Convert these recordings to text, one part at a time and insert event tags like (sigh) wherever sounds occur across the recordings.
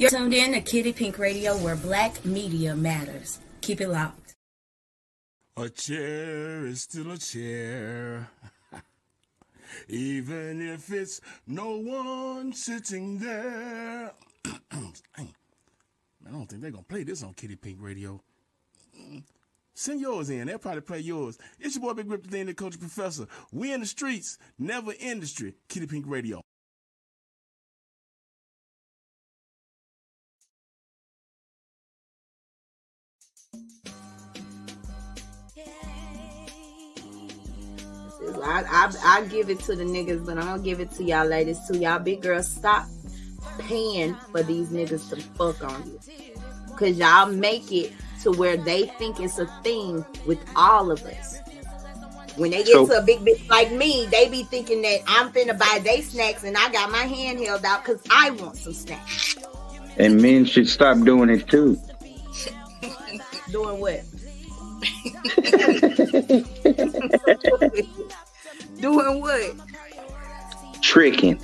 You're tuned in to Kiddy Pink Radio, where black media matters. Keep it locked. A chair is still a chair. (laughs) Even if it's no one sitting there. (clears throat) I don't think they're to play this on Kiddy Pink Radio. Send yours in. They'll probably play yours. It's your boy Big Rip, the culture professor. We in the streets, never industry. Kiddy Pink Radio. I, I I give it to the niggas, but I'm gonna give it to y'all ladies too. Y'all big girls, stop paying for these niggas to fuck on you. Cause y'all make it to where they think it's a thing with all of us. When they get so, to a big bitch like me, they be thinking that I'm finna buy they snacks and I got my hand held out because I want some snacks. And men should stop doing it too. (laughs) doing what? (laughs) (laughs) Doing what? Tricking.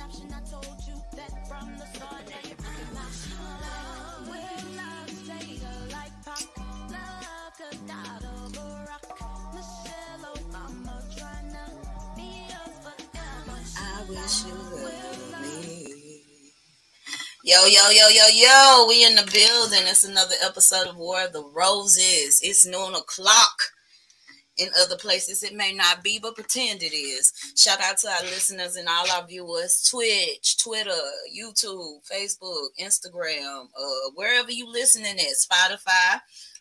Yo, yo, yo, yo, yo, we in the building. It's another episode of War of the Roses. It's noon o'clock. In other places, it may not be, but pretend it is. Shout out to our listeners and all our viewers Twitch, Twitter, YouTube, Facebook, Instagram, uh, wherever you listening at, Spotify.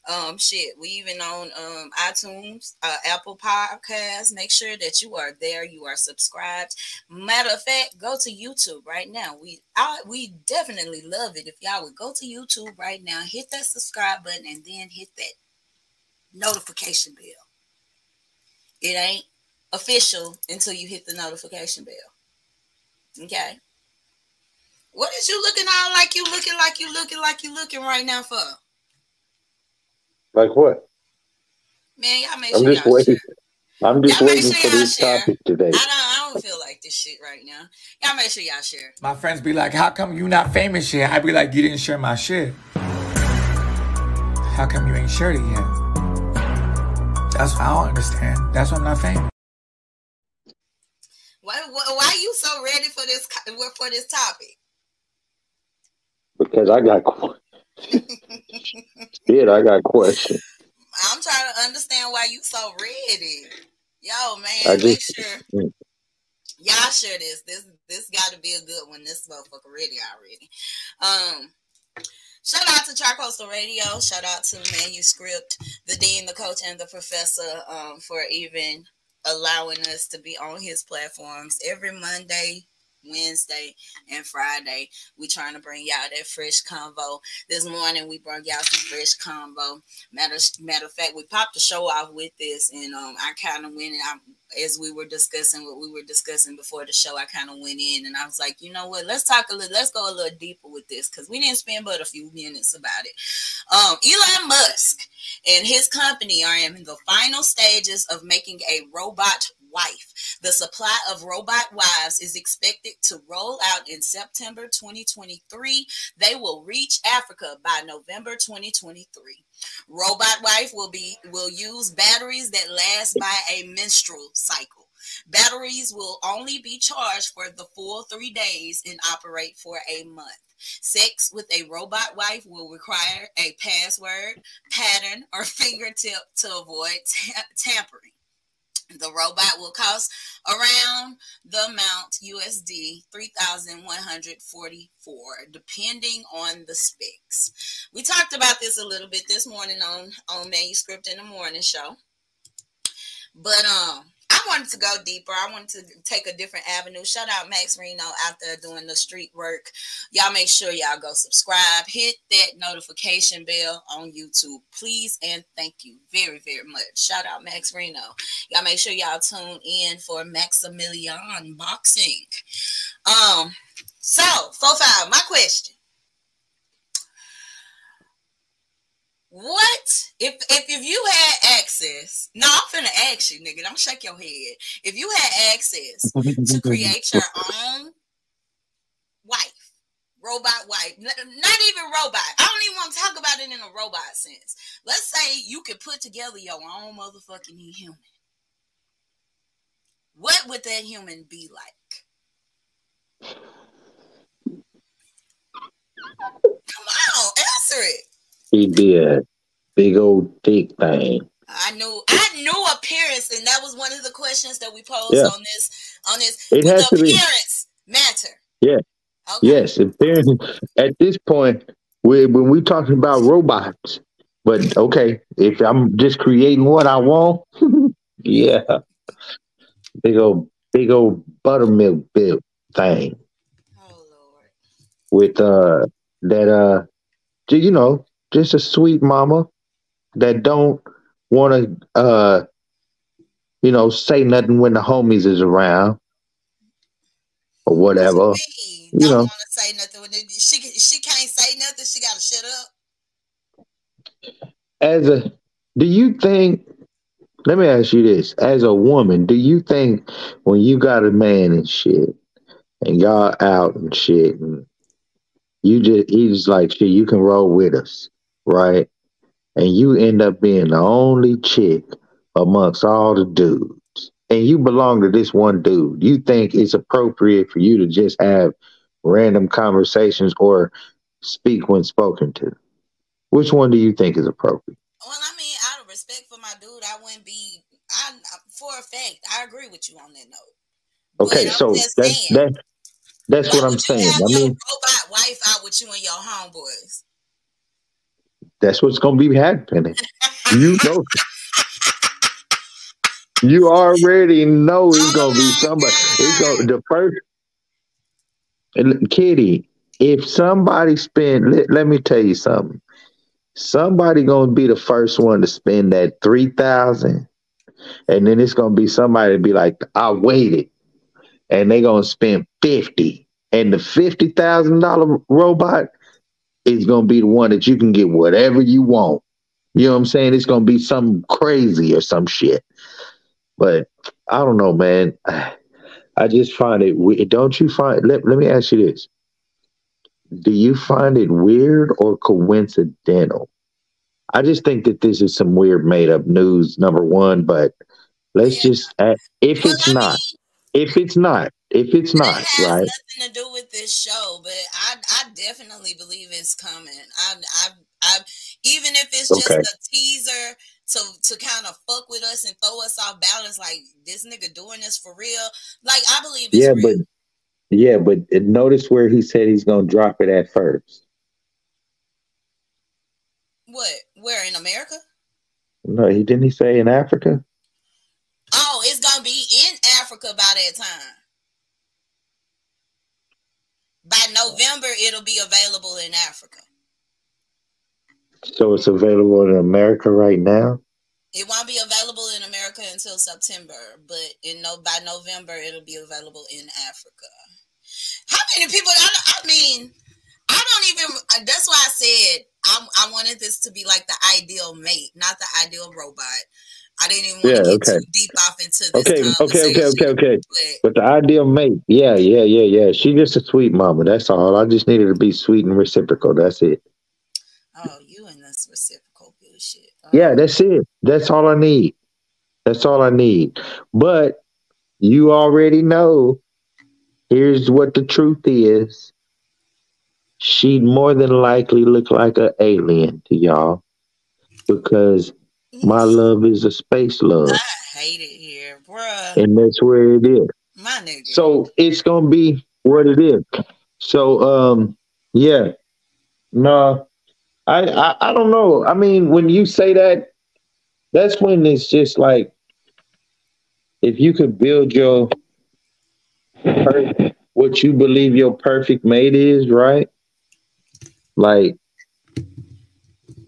Um, shit, we even on um iTunes, uh, Apple Podcasts. Make sure that you are there. You are subscribed. Matter of fact, go to YouTube right now. We I we definitely love it if y'all would go to YouTube right now, hit that subscribe button, and then hit that notification bell. It ain't official until you hit the notification bell. Okay. What is you looking all like you looking like you looking like you looking right now for? Like what? Man, y'all make I'm sure just waiting. Share. I'm just y'all waiting sure for this share. topic today. I don't, I don't feel like this shit right now. Y'all make sure y'all share. My friends be like, "How come you not famous yet?" I be like, "You didn't share my shit. How come you ain't shared it yet?" That's I don't understand. That's why I'm not famous. Why, why, why are you so ready for this for this topic? Because I got yeah, I got questions. I'm trying to understand why you so ready. Yo, man, I just, make sure mm. y'all share this. This this got to be a good one. This motherfucker ready already. Um, Shout out to Charcoastal Radio. Shout out to Manuscript, the dean, the coach, and the professor um, for even allowing us to be on his platforms every Monday, Wednesday, and Friday. We trying to bring y'all that fresh convo. This morning we brought y'all some fresh convo. Matter matter of fact, we popped the show off with this, and um, I kind of went and I as we were discussing what we were discussing before the show, I kind of went in and I was like, you know what, let's talk a little, let's go a little deeper with this because we didn't spend but a few minutes about it. Um, Elon Musk and his company are in the final stages of making a robot wife. The supply of robot wives is expected to roll out in September 2023. They will reach Africa by November 2023. Robot wife will be will use batteries that last by a menstrual cycle. Batteries will only be charged for the full three days and operate for a month. Sex with a robot wife will require a password, pattern, or (laughs) fingertip to avoid tampering. The robot will cost around the amount USD 3144 depending on the specs. We talked about this a little bit this morning on on manuscript in the morning show. But um I wanted to go deeper. I wanted to take a different avenue. Shout out Max Reno out there doing the street work. Y'all make sure y'all go subscribe, hit that notification bell on YouTube, please and thank you very, very much. Shout out Max Reno. Y'all make sure y'all tune in for Maximilian Boxing. Um, so, four five, my question. What if if if you had access? No, I'm finna ask you, nigga. Don't shake your head. If you had access (laughs) to create your own wife, robot wife, not even robot. I don't even want to talk about it in a robot sense. Let's say you could put together your own motherfucking human. What would that human be like? Come on, answer it. Be a big old thick thing. I knew I knew appearance, and that was one of the questions that we posed yeah. on this on this. It has to appearance be. matter. Yeah. Okay. Yes, appearance at this point, we when we talking about robots, but okay, if I'm just creating what I want, (laughs) yeah. Big old big old buttermilk bill thing. Oh Lord. With uh that uh you know, just a sweet mama that don't want to, uh, you know, say nothing when the homies is around or whatever. You don't know, say nothing when it, she she can't say nothing. She got to shut up. As a, do you think? Let me ask you this: As a woman, do you think when you got a man and shit, and y'all out and shit, and you just he's like, shit, you can roll with us, right? and you end up being the only chick amongst all the dudes, and you belong to this one dude, you think it's appropriate for you to just have random conversations or speak when spoken to? Which one do you think is appropriate? Well, I mean, out of respect for my dude, I wouldn't be. I, for a fact, I agree with you on that note. Okay, so that's that, that's what I'm saying. I mean, robot wife out with you and your homeboys. That's what's going to be happening. you know. You already know it's gonna be somebody. It's gonna the first Kiddy. If somebody spend, let, let me tell you something. Somebody gonna be the first one to spend that three thousand, and then it's gonna be somebody to be like, "I waited," and they gonna spend fifty, and the fifty thousand dollar robot is going to be the one that you can get whatever you want. You know what I'm saying? It's going to be some crazy or some shit. But I don't know, man. (sighs) I just find it. weird. Don't you find? Let, let me ask you this: Do you find it weird or coincidental? I just think that this is some weird made up news. Number one, but let's yeah. just if it's not, if it's not, if it's not it has right, nothing to do with this show, but I I definitely believe it's coming. I I I even if it's just okay. a teaser to to kind of fuck with us and throw us off balance, like this nigga doing this for real. Like I believe yeah, real. but yeah, but notice where he said he's gonna drop it at first. What? Where in America? No, he didn't he say in Africa? Oh, it's gonna be in Africa by that time. By November, it'll be available in Africa. So it's available in America right now. It won't be available in America until September, but in no by November it'll be available in Africa. How many people? I, I mean, I don't even. Uh, that's why I said I, I wanted this to be like the ideal mate, not the ideal robot. I didn't even want yeah, to get okay. too deep off into this. Okay, okay, okay, okay, okay. But, but, the ideal mate, yeah, yeah, yeah, yeah. She just a sweet mama. That's all. I just needed to be sweet and reciprocal. That's it. Oh, you and this reciprocal bullshit. Oh. Yeah, that's it. That's all I need. That's all I need. But you already know. Here's what the truth is. She'd more than likely look like an alien to y'all because my love is a space love. I hate it here, bruh. And that's where it is. My nigga. So it's gonna be what it is. So um yeah. No, I, I I don't know. I mean, when you say that, that's when it's just like if you could build your perfect, what you believe your perfect mate is, right? Like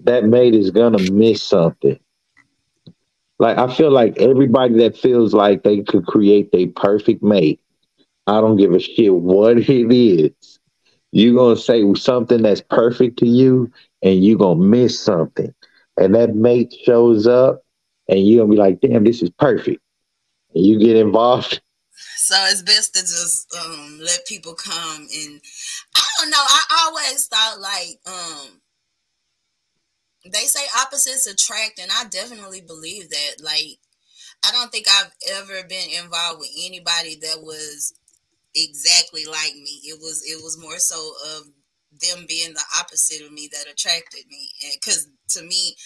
that mate is gonna miss something. Like I feel like everybody that feels like they could create their perfect mate, I don't give a shit what (laughs) it is. You're gonna say something that's perfect to you, and you're gonna miss something. And that mate shows up, and you're gonna be like, damn, this is perfect. And you get involved. (laughs) So it's best to just um, let people come and I don't know. I always thought like um they say opposites attract, and I definitely believe that. Like, I don't think I've ever been involved with anybody that was exactly like me. It was it was more so of them being the opposite of me that attracted me. Because to me,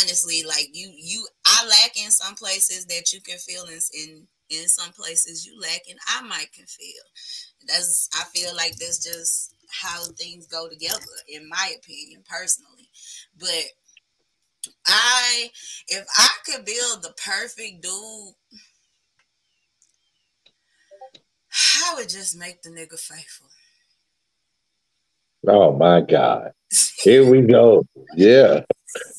honestly, like you you I lack in some places that you can feel in in, in some places you lack and I might can feel. That's I feel like that's just how things go together, in my opinion, personally. But I if I could build the perfect dude I would just make the nigga faithful. Oh my God. Here we go. (laughs) Yeah.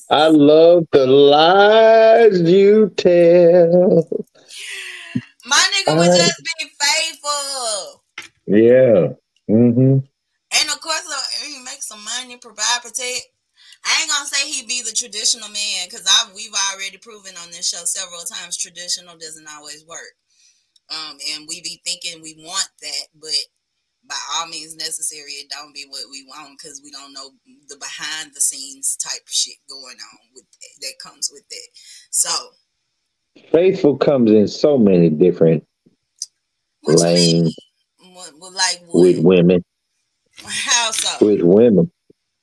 I love the lies you tell. My nigga would just be faithful. Yeah. Mm-hmm. And of course, he make some money, provide, protect. I ain't gonna say he be the traditional man because I we've already proven on this show several times traditional doesn't always work. Um, and we be thinking we want that, but by all means necessary, it don't be what we want because we don't know the behind the scenes type of shit going on with that comes with it. So faithful comes in so many different lanes. like with women. How so? With women.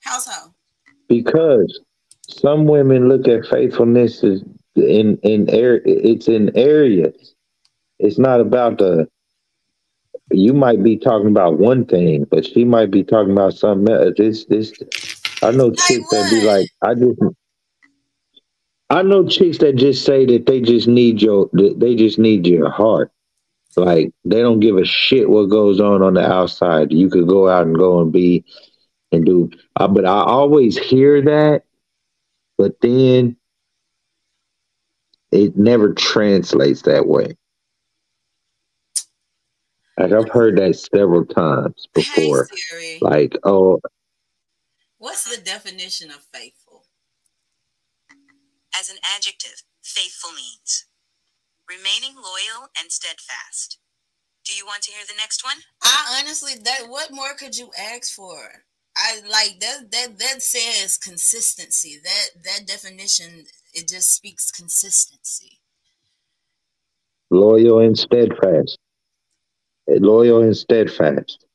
How so? Because some women look at faithfulness as in in air it's in areas it's not about the you might be talking about one thing, but she might be talking about something else. This this I know chicks that be like, I just I know chicks that just say that they just need your they just need your heart. Like they don't give a shit what goes on on the outside. You could go out and go and be and do. Uh, but I always hear that, but then it never translates that way. Like I've heard that several times before. Hey, like, oh. What's the definition of faithful? As an adjective, faithful means remaining loyal and steadfast. Do you want to hear the next one? I honestly, that what more could you ask for? I like that. That that says consistency. That that definition it just speaks consistency. Loyal and steadfast loyal and steadfast.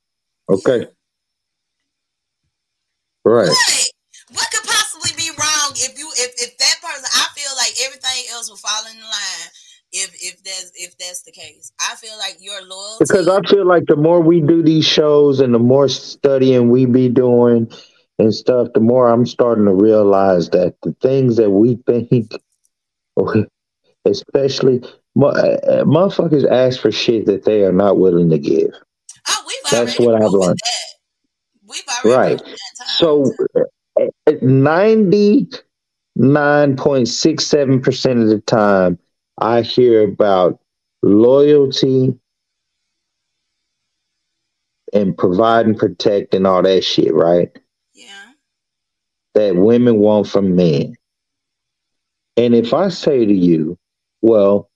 Okay. Right. What? what could possibly be wrong if you if, if that person I feel like everything else will fall in line if if that's if that's the case. I feel like your loyalty Because I feel like the more we do these shows and the more studying we be doing and stuff, the more I'm starting to realize that the things that we think (laughs) especially uh, uh, motherfuckers ask for shit that they are not willing to give. Oh, we've That's what I've learned. right. So, uh, ninety nine point six seven percent of the time, I hear about loyalty and provide and protect and all that shit, right? Yeah. That women want from men. And if I say to you, well,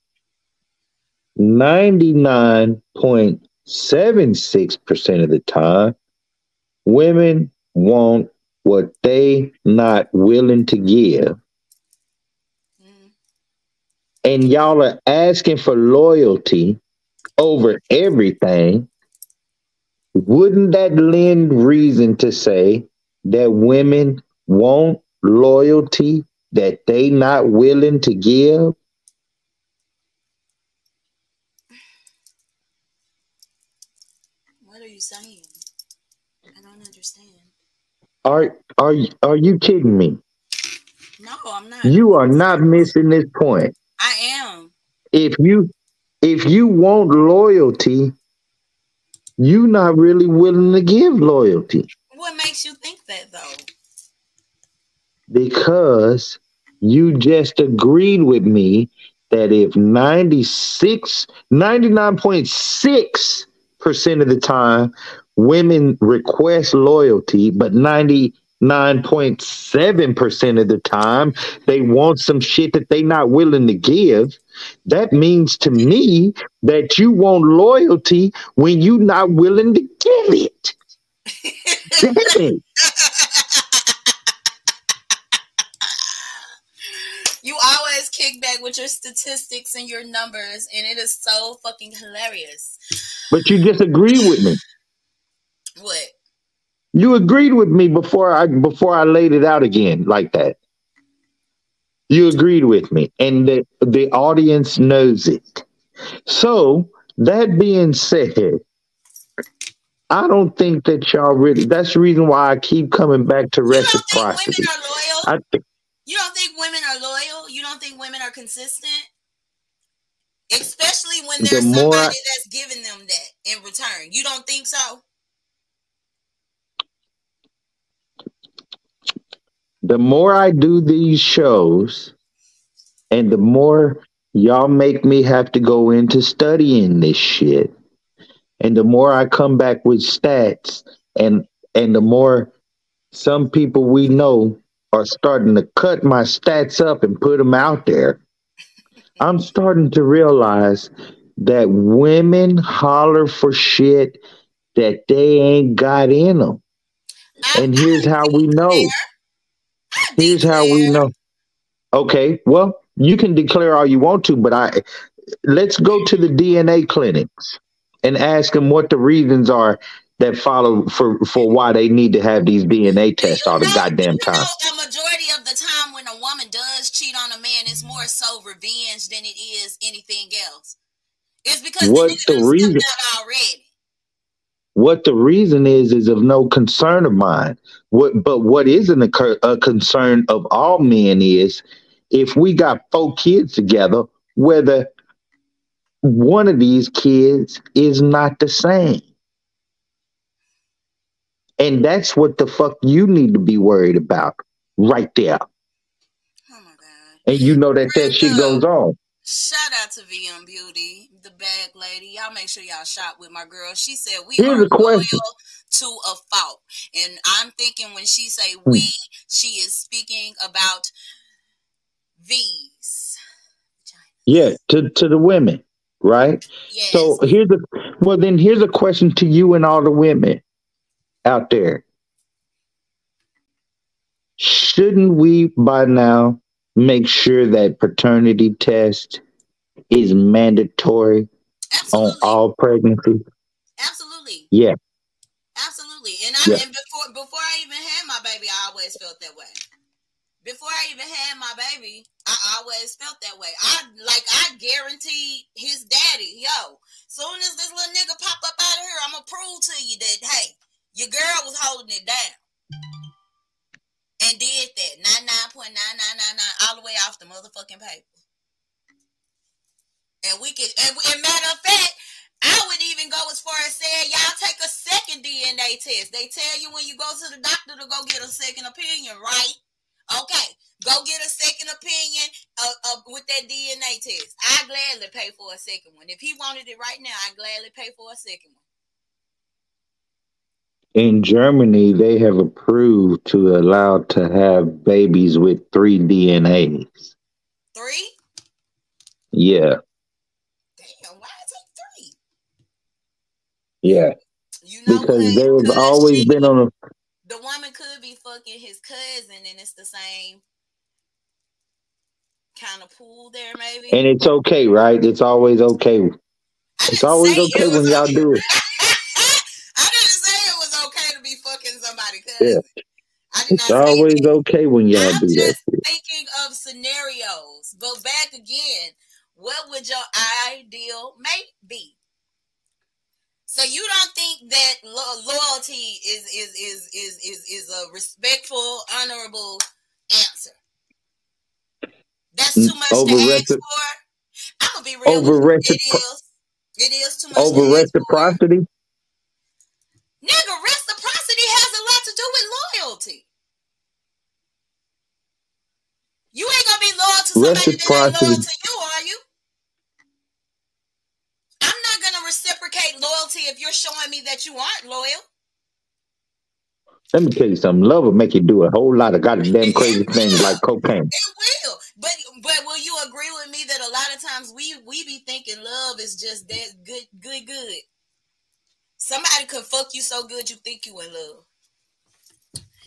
99.76% of the time, women want what they not willing to give. And y'all are asking for loyalty over everything. Wouldn't that lend reason to say that women want loyalty that they not willing to give? What are you saying? I don't understand. Are are are you kidding me? No, I'm not. You are not missing this point. If you if you want loyalty, you're not really willing to give loyalty. What makes you think that though? Because you just agreed with me that if 96 99.6 percent of the time, women request loyalty, but 99.7% of the time, they want some shit that they're not willing to give. That means to me that you want loyalty when you're not willing to give it. Damn it. (laughs) You always kick back with your statistics and your numbers, and it is so fucking hilarious. But you disagree with me. What? You agreed with me before I before I laid it out again like that. You agreed with me, and the the audience knows it. So that being said, I don't think that y'all really. That's the reason why I keep coming back to reciprocity. You don't think women are loyal? I think You don't think women are loyal? You don't think women are consistent? Especially when there's more somebody I- that's giving them that in return. You don't think so? The more I do these shows, and the more y'all make me have to go into studying this shit, and the more I come back with stats, and and the more some people we know are starting to cut my stats up and put them out there, I'm starting to realize that women holler for shit that they ain't got in them. And here's how we know. Declare- Here's how we know. Okay, well, you can declare all you want to, but I let's go to the DNA clinics and ask them what the reasons are that follow for for why they need to have these DNA tests all the know- goddamn time. know, a majority of the time when a woman does cheat on a man, it's more so revenge than it is anything else. It's because What the the reason- out already. What the reason is is of no concern of mine. What but what isn't a, cur- a concern of all men is if we got four kids together, whether one of these kids is not the same. And that's what the fuck you need to be worried about right there. Oh my god. And you know that that shit goes on. Shout out to VM Beauty, the bag lady. Y'all make sure y'all shop with my girl. She said we Here's are a question. loyal to a fault. And I'm thinking when she say Hmm. we, she is speaking about these. Yeah, to, to the women, right? Yes. So here's a well then here's a question to you and all the women out there. Shouldn't we by now make sure that paternity test is mandatory on all pregnancies? Absolutely. Yeah. Absolutely. And I Yeah. and before before I even had my baby, I always felt that way. Before I even had my baby, I always felt that way. I like I guaranteed his daddy, yo, soon as this little nigga pop up out of here, I'm gonna prove to you that hey, your girl was holding it down. And did that 99.9999 all the way off the motherfucking paper. And we could and, and matter of fact, I would even go as far as saying, y'all take a second DNA test. They tell you when you go to the doctor to go get a second opinion, right? Okay, go get a second opinion uh, uh, with that DNA test. I gladly pay for a second one. If he wanted it right now, I gladly pay for a second one. In Germany, they have approved to allow to have babies with three DNAs. Three? Yeah, Damn, why is it three? yeah. You know Because what? they've always she- been on a the woman could be fucking his cousin, and it's the same kind of pool there, maybe. and it's okay, right? It's always okay. It's always it okay when y'all okay. do it. I didn't say it was okay to be fucking somebody Yeah. cousin. I did It's always that. okay when y'all I'm do that. just shit. thinking of scenarios. But back again, what would your ideal mate be? So you don't think that lo- loyalty is is is is is is a respectful, honorable answer? That's too much over to ask for. I'm gonna be real. over with you. It is. It is too much Over reciprocity, Nigga, reciprocity has a lot to do with loyalty. You ain't gonna be loyal to somebody that ain't loyal to you, are you? I'm not gonna reciprocate loyalty if you're showing me that you aren't loyal. let me tell you something. Love will make you do a whole lot of goddamn (laughs) crazy things like cocaine. It will. But but will you agree with me that a lot of times we we be thinking love is just that good good good. Somebody could fuck you so good you think you in love.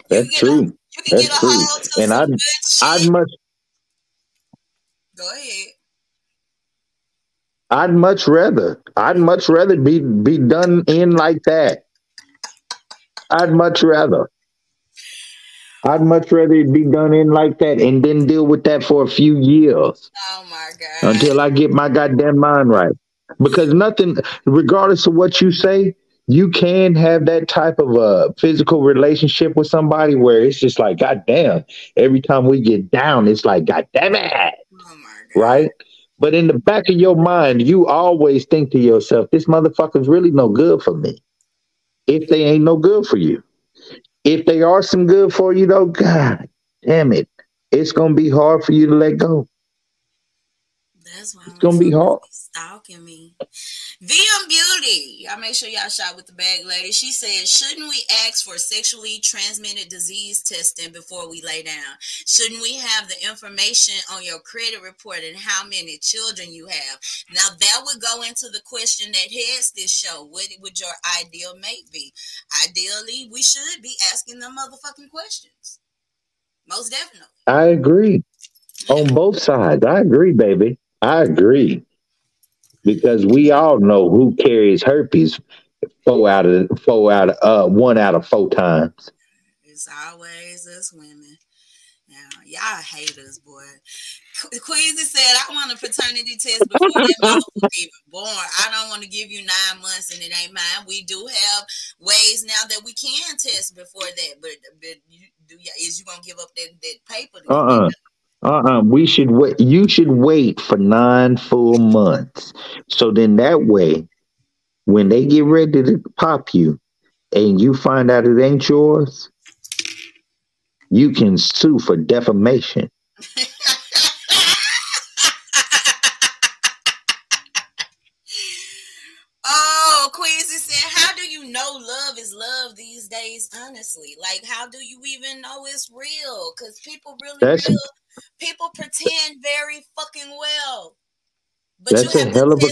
That's true. That's true. And I'd, I'd much. Go ahead. I'd much rather. I'd much rather be be done in like that. I'd much rather. I'd much rather it be done in like that and then deal with that for a few years. Oh my god! Until I get my goddamn mind right. Because nothing, regardless of what you say, you can have that type of a physical relationship with somebody where it's just like, God damn, every time we get down, it's like, God damn it. Oh right? But in the back of your mind, you always think to yourself, this motherfucker's really no good for me. If they ain't no good for you. If they are some good for you, though, God damn it. It's gonna be hard for you to let go. That's why it's gonna be hard. Stalking me. VM Beauty. Y'all make sure y'all shot with the bag lady. She said, shouldn't we ask for sexually transmitted disease testing before we lay down? Shouldn't we have the information on your credit report and how many children you have? Now that would go into the question that heads this show. What would your ideal mate be? Ideally, we should be asking them motherfucking questions. Most definitely. I agree. On both sides. I agree, baby. I agree because we all know who carries herpes four out of four out of uh one out of four times. It's always us women. Now y'all haters, boy. Queasy said, "I want a paternity test before that even born. I don't want to give you nine months and it ain't mine. We do have ways now that we can test before that, but but you, do is you gonna give up that that paper? Uh uh-uh. Uh uh-uh. We should wait. You should wait for nine full months. So then that way, when they get ready to pop you and you find out it ain't yours, you can sue for defamation. (laughs) oh, Quincy said, How do you know love is love these days? Honestly, like, how do you even know it's real? Because people really, That's, real People pretend very fucking well. But That's you have a hell of a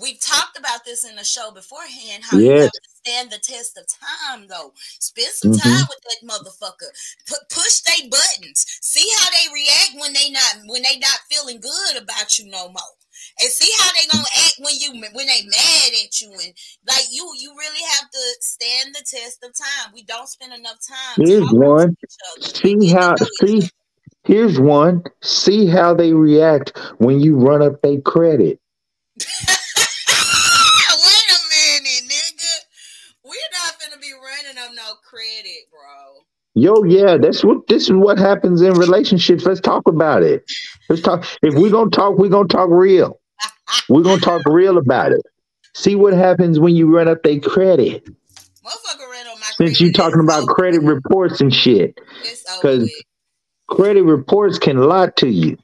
We've talked about this in the show beforehand. How yes. you have to stand the test of time, though. Spend some mm-hmm. time with that motherfucker. P- push they buttons. See how they react when they not when they not feeling good about you no more. And see how they gonna act when you when they mad at you and like you you really have to stand the test of time. We don't spend enough time. Here's one. See how see Here's one. See how they react when you run up their credit. (laughs) Wait a minute, nigga. We're not gonna be running up no credit, bro. Yo, yeah, that's what this is what happens in relationships. Let's talk about it. Let's talk. If we're gonna talk, we're gonna talk real. (laughs) we're gonna talk real about it. See what happens when you run up their credit. Since you're talking about credit reports and shit. Because Credit reports can lie to you.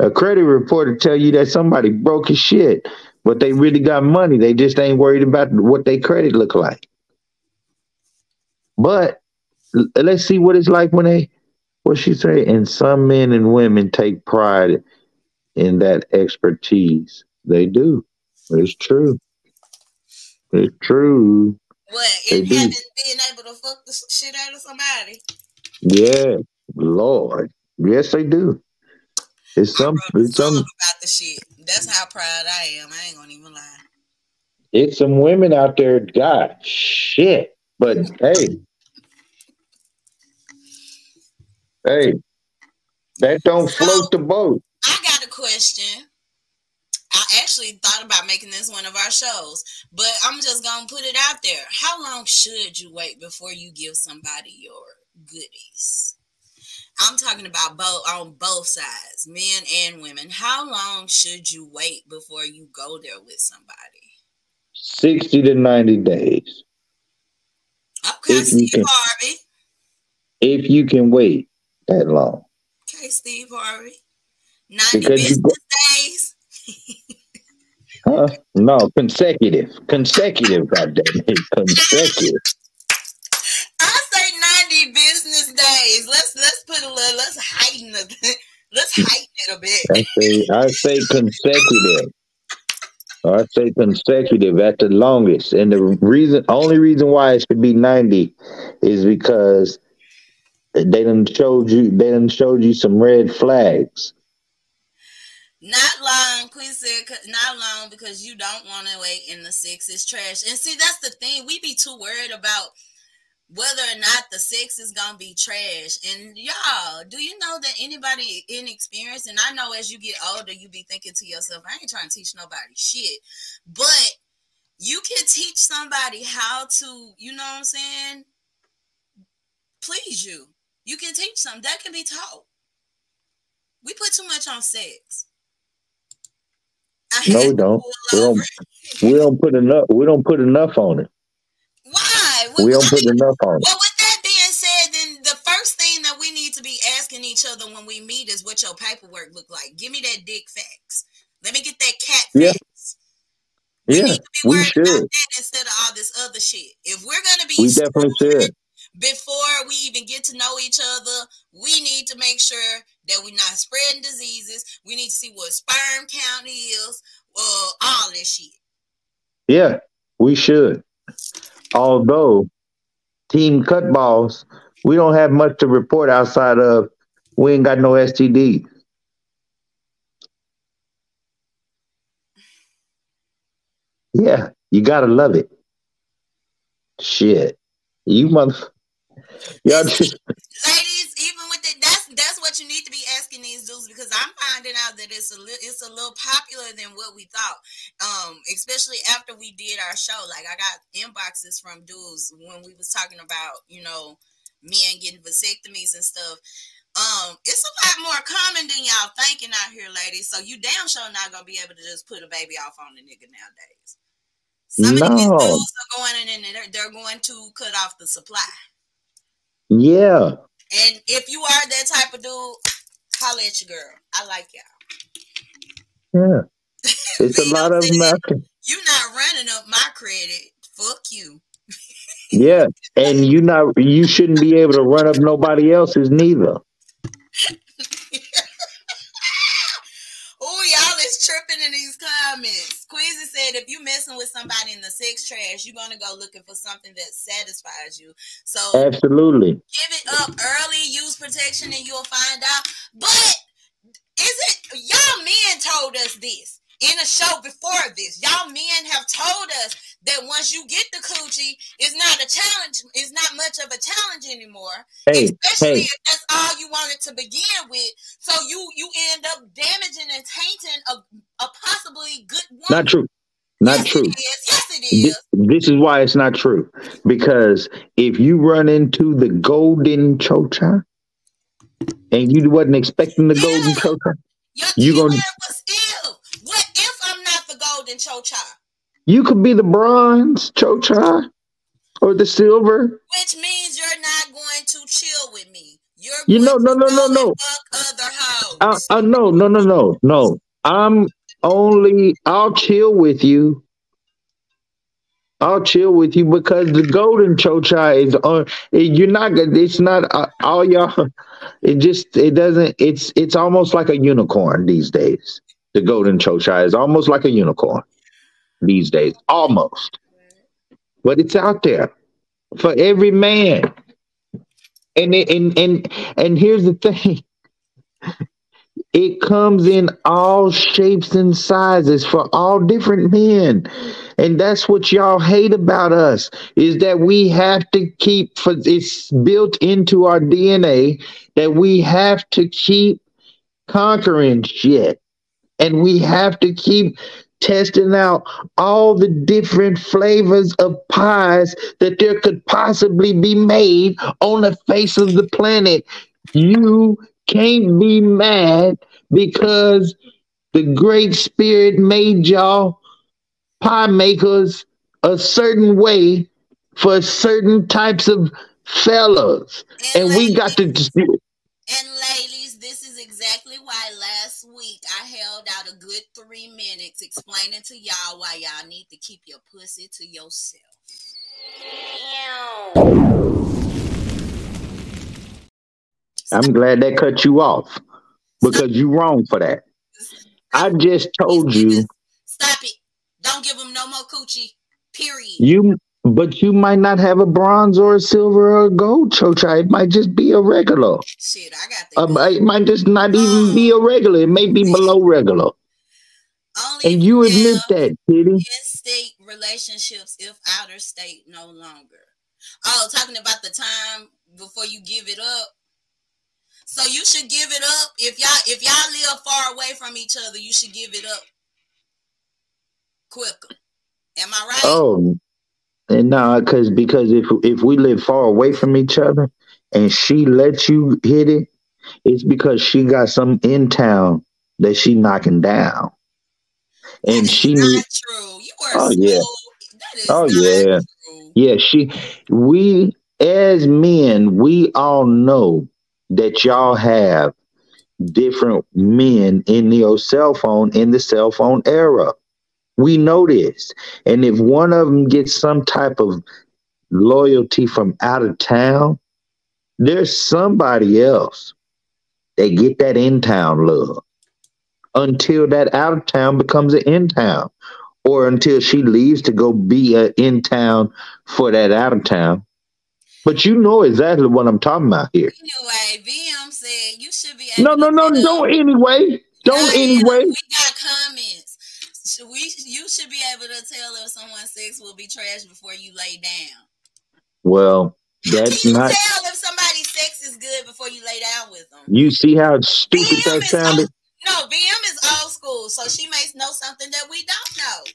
A credit report will tell you that somebody broke his shit, but they really got money. They just ain't worried about what their credit look like. But let's see what it's like when they, what she say, and some men and women take pride in that expertise. They do. It's true. It's true. What? In having being able to fuck the shit out of somebody. Yeah. Lord, yes, they do. It's some. It's some about the shit. That's how proud I am. I ain't gonna even lie. It's some women out there. God, shit. But hey, hey, that don't so, float the boat. I got a question. I actually thought about making this one of our shows, but I'm just gonna put it out there. How long should you wait before you give somebody your goodies? I'm talking about both on both sides, men and women. How long should you wait before you go there with somebody? 60 to 90 days. Okay, if Steve can, Harvey. If you can wait that long. Okay, Steve Harvey. 90 because business go- days. huh? No, consecutive. Consecutive, goddamn it. (laughs) Consecutive days. Let's let's put a little let's heighten the (laughs) let's heighten it a bit. I say I say consecutive. I say consecutive at the longest. And the reason only reason why it should be 90 is because they done showed you they done showed you some red flags. Not long, Queen said, not long because you don't want to wait in the six is trash. And see, that's the thing. We be too worried about whether or not the sex is gonna be trash. And y'all, do you know that anybody inexperienced, and I know as you get older, you be thinking to yourself, I ain't trying to teach nobody shit. But you can teach somebody how to, you know what I'm saying, please you. You can teach them. That can be taught. We put too much on sex. no, we don't. We don't, we don't put enough. We don't put enough on it. We, we don't put (laughs) enough on it. Well, with that being said, then the first thing that we need to be asking each other when we meet is what your paperwork look like. Give me that dick facts. Let me get that cat yeah. facts. We yeah, we should. instead of all this other shit. If we're gonna be, we definitely should before we even get to know each other, we need to make sure that we're not spreading diseases. We need to see what sperm count is, uh, all this shit. Yeah, we should. Although team cut balls, we don't have much to report outside of we ain't got no STD. Yeah, you gotta love it. Shit. You mother yeah, (laughs) ladies, even with it, that's that's what you need to be asking these dudes because I'm finding out that it's a little it's a little popular than what we thought. Um, especially after we did our show. Like I got inboxes from dudes when we was talking about, you know, men getting vasectomies and stuff. Um, it's a lot more common than y'all thinking out here, ladies. So you damn sure not gonna be able to just put a baby off on a nigga nowadays. Some no. of these dudes are going in and they're, they're going to cut off the supply. Yeah. And if you are that type of dude, holla at your girl. I like y'all. Yeah. It's a (laughs) lot of American. You're not running up my credit. Fuck you. yeah. (laughs) And you not you shouldn't be able to run up nobody else's neither. (laughs) Oh, y'all is tripping in these comments. Queasy said, if you messing with somebody in the sex trash, you're gonna go looking for something that satisfies you. So absolutely give it up early, use protection, and you'll find out. But is it y'all men told us this? In a show before this. Y'all men have told us that once you get the coochie, it's not a challenge. It's not much of a challenge anymore. Hey, especially hey. if that's all you wanted to begin with. So you you end up damaging and tainting a, a possibly good woman. Not true. Not yes, true. It. Yes, it is. This, this, is why it's not true. Because if you run into the golden chocha and you wasn't expecting the golden chocha, you're gonna ill golden chocha. You could be the bronze chocha or the silver. Which means you're not going to chill with me. You're you know, no, no, no, no. Other hoes. Uh, uh, no, no, no, no, no. I'm only. I'll chill with you. I'll chill with you because the golden chocha is on. You're not. It's not uh, all y'all. (laughs) It just. It doesn't. It's. It's almost like a unicorn these days the golden chocha is almost like a unicorn these days, almost. But it's out there for every man. And and and and here's the thing. (laughs) It comes in all shapes and sizes for all different men. And that's what y'all hate about us is that we have to keep for it's built into our DNA that we have to keep conquering shit and we have to keep testing out all the different flavors of pies that there could possibly be made on the face of the planet. You can't be mad because the great spirit made y'all pie makers a certain way for certain types of fellas. And, and we got to and ladies, this is exactly why last week I held out a good three minutes explaining to y'all why y'all need to keep your pussy to yourself. I'm glad that cut you off because you wrong for that. I just told you. Stop it. Don't give them no more coochie. Period. You but you might not have a bronze or a silver or a gold chocha. It might just be a regular. Shit, I got the. Uh, it might just not even um, be a regular. It may be below regular. Only and you admit that, Kiddy. In-state relationships, if outer state no longer. Oh, talking about the time before you give it up. So you should give it up if y'all if y'all live far away from each other. You should give it up quicker. Am I right? Oh, and no, because because if if we live far away from each other and she lets you hit it, it's because she got some in town that she knocking down, and she needs. True. You are oh so, yeah. oh yeah. True. Yeah, she. We as men, we all know that y'all have different men in your cell phone in the cell phone era. We know this. And if one of them gets some type of loyalty from out of town, there's somebody else that get that in town love until that out of town becomes an in town or until she leaves to go be a in town for that out of town. But you know exactly what I'm talking about here. Anyway, VM said you should be. no, no, no, don't anyway. Don't anyway. We got comments. We you should be able to tell if someone's sex will be trash before you lay down. Well, (laughs) that's Can you not. Tell if somebody's sex is good before you lay down with them. You see how stupid VM that sounded. no, VM is old school, so she may know something that we don't know.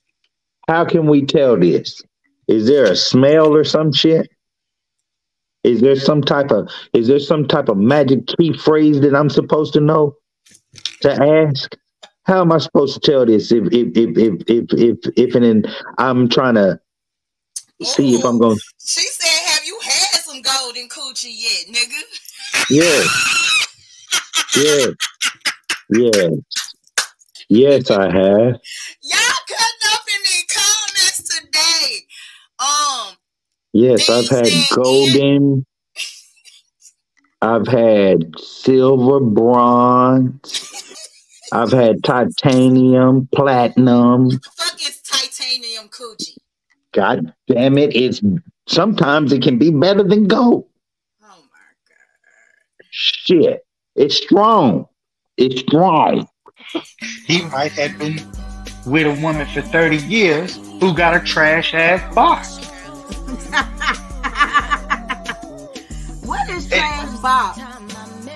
How can we tell this? Is there a smell or some shit? Is there some type of is there some type of magic key phrase that I'm supposed to know to ask? How am I supposed to tell this if if if if if if, if and I'm trying to see Ooh, if I'm going? She said, "Have you had some golden coochie yet, nigga?" Yeah. yeah. Yeah. Yes, I have. Y'all cutting up in the comments today. Um, Yes, I've had golden. I've had silver, bronze. (laughs) I've had titanium, platinum. fuck is titanium coochie? God damn it! It's sometimes it can be better than gold. Oh my god! Shit, it's strong. It's strong. He might have been with a woman for thirty years who got a trash ass box. (laughs) what is trash box?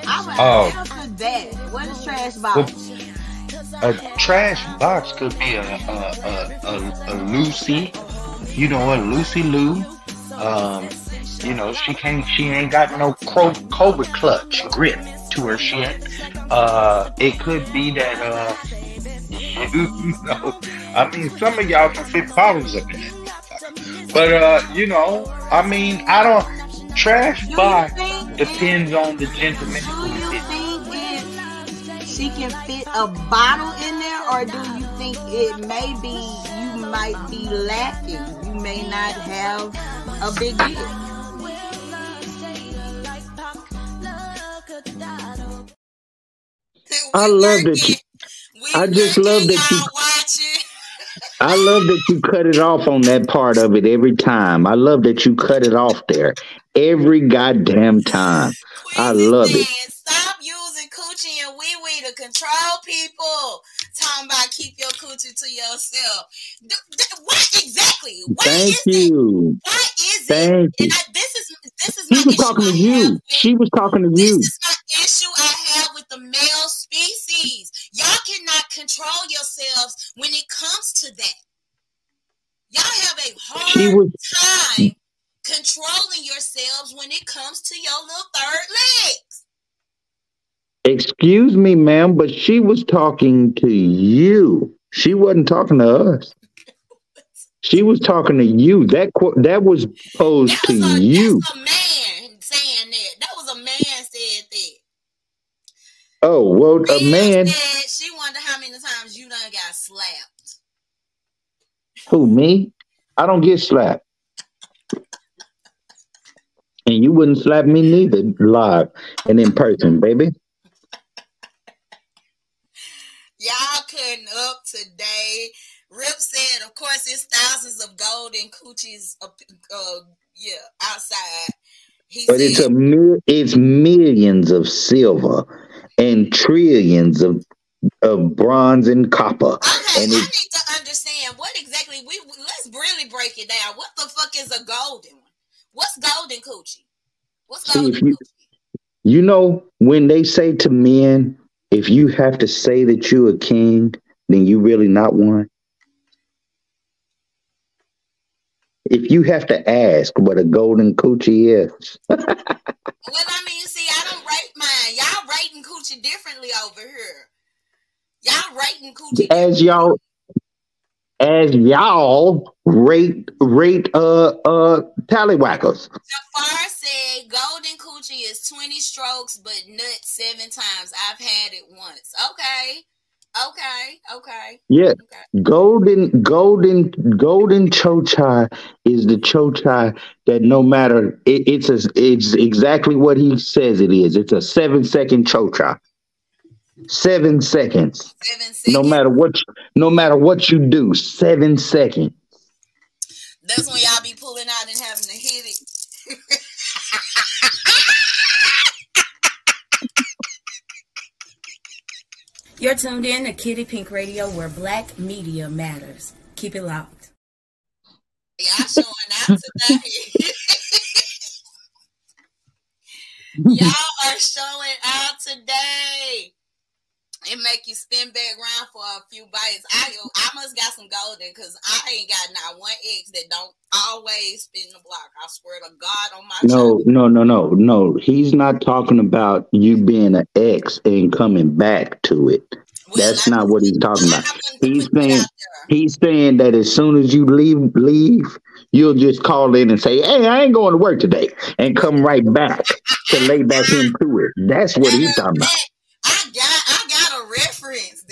I'm oh. answer that. What is trash box? A trash box could be a a, a, a, a Lucy, you know, a Lucy Lou. Um, you know, she can't, she ain't got no Cobra clutch grip to her shit. Uh, it could be that, uh, (laughs) you know, I mean, some of y'all can fit bottles up in it. But uh, you know, I mean, I don't trash box depends on the gentleman. Do you think she can fit a bottle in there, or do you think it may be you might be lacking? You may not have a big deal. I love that you. I just love that you. I love that you cut it off on that part of it every time. I love that you cut it off there every goddamn time. I love it. Coochie and wee wee to control people. Talking about keep your coochie to yourself. What exactly? What Thank you. It? What is Thank it? You. I, this is this is. She was talking to you. She was talking to you. This is my issue I have with the male species. Y'all cannot control yourselves when it comes to that. Y'all have a hard was, time controlling yourselves when it comes to your little third legs. Excuse me, ma'am, but she was talking to you. She wasn't talking to us. She was talking to you. That that was posed that was to a, you. a man saying that. That was a man said that. Oh well, a man. Said she wondered how many times you done got slapped. Who me? I don't get slapped. And you wouldn't slap me neither live and in person, baby. Y'all cutting up today. Rip said, of course, it's thousands of gold and coochies, uh, uh yeah, outside. He but said, it's a it's millions of silver and trillions of of bronze and copper. Okay, and I need to understand what exactly we let's really break it down. What the fuck is a golden one? What's golden coochie? What's golden See, you, coochie? You know, when they say to men, if you have to say that you're a king, then you really not one. If you have to ask what a golden coochie is. (laughs) well, I mean, see, I don't rate mine. Y'all rating coochie differently over here. Y'all rating coochie as y'all as y'all rate rate uh uh tallywhackers. Jafar said golden coochie is 20 strokes, but nut seven times. I've had it once. Okay. Okay, okay. Yeah. Okay. Golden golden golden chochai is the chochai that no matter it, it's a, it's exactly what he says it is. It's a seven second chochai. Seven seconds. Seven seconds. No matter what, no matter what you do, seven seconds. That's when y'all be pulling out and having to hit it. (laughs) You're tuned in to Kiddy Pink Radio, where Black media matters. Keep it locked. Y'all showing out today. (laughs) y'all are showing out today it make you spin back around for a few bites. I I must got some golden because I ain't got not one ex that don't always spin the block. I swear to God on my no no no no no. He's not talking about you being an ex and coming back to it. Well, That's not what he's talking about. He's saying he's saying that as soon as you leave leave, you'll just call in and say, "Hey, I ain't going to work today," and come right back to lay back into it. That's what he's talking about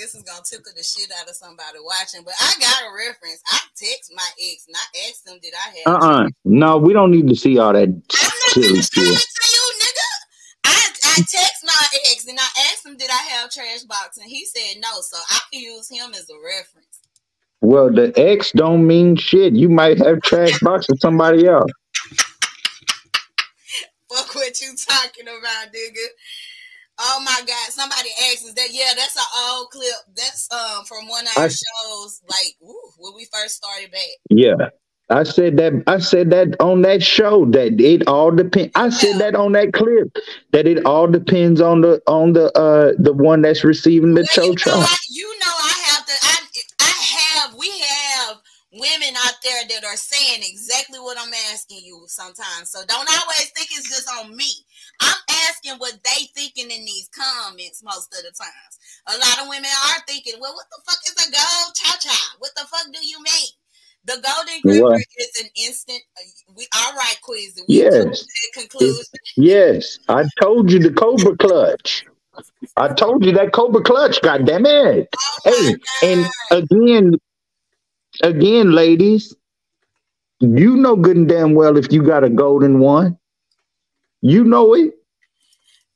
this is gonna tickle the shit out of somebody watching, but I got a reference. I text my ex and I asked him, did I have uh uh-uh. uh No, we don't need to see all that silly shit. You, nigga. I, I text my ex and I asked him, did I have trash box? And he said no, so I can use him as a reference. Well, the ex don't mean shit. You might have trash box with somebody else. (laughs) Fuck what you talking about, nigga. Oh my God! Somebody asked us that. Yeah, that's an old clip. That's um from one of our I, shows, like woo, when we first started back. Yeah, I said that. I said that on that show that it all depends. I said that on that clip that it all depends on the on the uh the one that's receiving the well, cho you, know, you know, I have to. I I have. We have women out there that are saying exactly what I'm asking you sometimes. So don't always think it's just on me. I'm asking what they thinking in these comments most of the times. A lot of women are thinking, well, what the fuck is a gold cha cha? What the fuck do you mean? The golden gripper is an instant. Uh, we all right, quiz. yes. Conclusion. Yes, I told you the Cobra clutch. I told you that Cobra clutch. God damn it! Oh hey, and again, again, ladies, you know good and damn well if you got a golden one. You know it.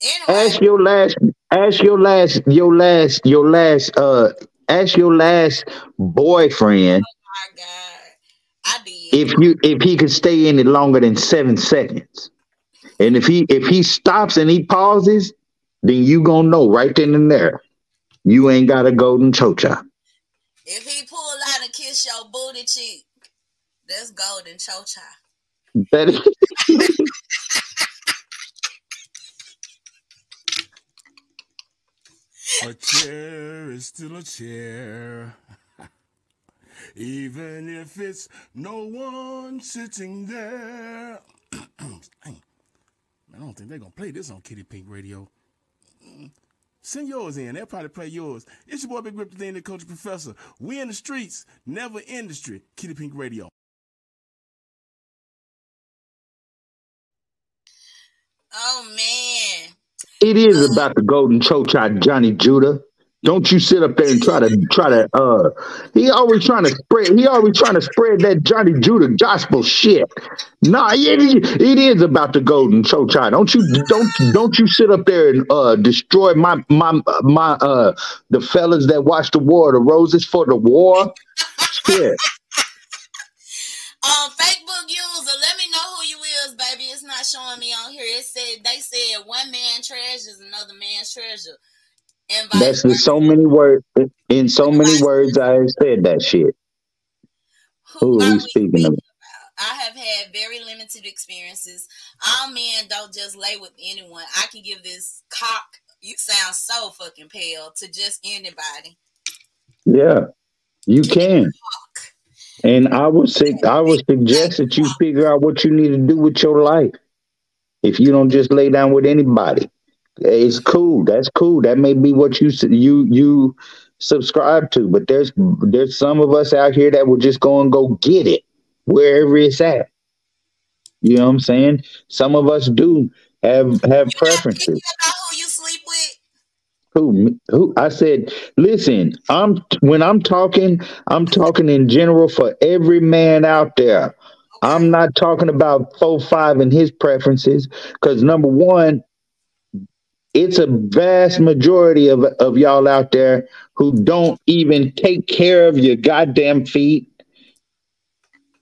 Anyway. Ask your last, ask your last, your last, your last, uh, ask your last boyfriend. Oh my god, I did. If you if he could stay in it longer than seven seconds, and if he if he stops and he pauses, then you gonna know right then and there, you ain't got a golden chocha. If he pull out and kiss your booty cheek, that's golden chocha. That is. (laughs) A chair is still a chair. Even if it's no one sitting there. (clears throat) I don't think they're gonna play this on Kiddy Pink Radio. Send yours in. They'll probably play yours. It's your boy Big Rip the Coach Professor. We in the streets, never industry. Kiddy Pink Radio. Oh man. It is about the golden chocha, Johnny Judah. Don't you sit up there and try to try to uh he always trying to spread he always trying to spread that Johnny Judah gospel shit. Nah, it, it is about the golden chocha. Don't you don't don't you sit up there and uh destroy my my my uh the fellas that watch the war, the roses for the war. Shit. Um, Facebook user, let showing me on here. It said they said one man treasures another man's treasure. And That's in so many words. In so many words, I said that shit. Who, who are we speaking, speaking about? I have had very limited experiences. All men don't just lay with anyone. I can give this cock. You sound so fucking pale to just anybody. Yeah, you can. And I would say I would suggest that you figure out what you need to do with your life. If you don't just lay down with anybody, it's cool. That's cool. That may be what you you you subscribe to. But there's there's some of us out here that will just go and go get it wherever it's at. You know what I'm saying? Some of us do have have preferences. who you sleep with? Who who I said, listen, I'm when I'm talking, I'm talking in general for every man out there. I'm not talking about four five and his preferences because number one, it's a vast majority of, of y'all out there who don't even take care of your goddamn feet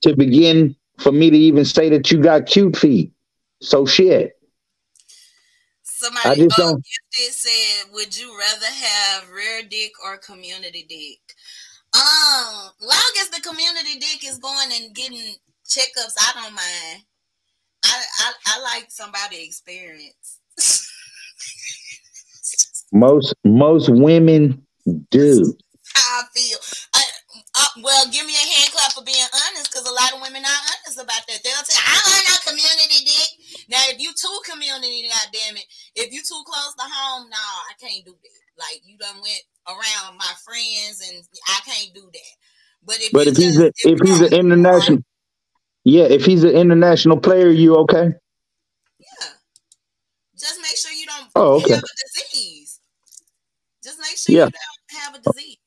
to begin for me to even say that you got cute feet. So shit. Somebody I just don't. said, "Would you rather have rare dick or community dick?" Um, long as the community dick is going and getting checkups, I don't mind. I I, I like somebody experienced. (laughs) most most women do. How I feel. I, uh, well, give me a hand clap for being honest, because a lot of women are honest about that. They'll say, "I want no community dick." Now, if you too community, goddamn it, if you too close to home, no, nah, I can't do that. Like you done went around my friends, and I can't do that. But if but if he's a, if, if he's an international, yeah, if he's an international player, you okay? Yeah. Just make sure you don't oh, okay. have a disease. Just make sure yeah. you don't have a disease.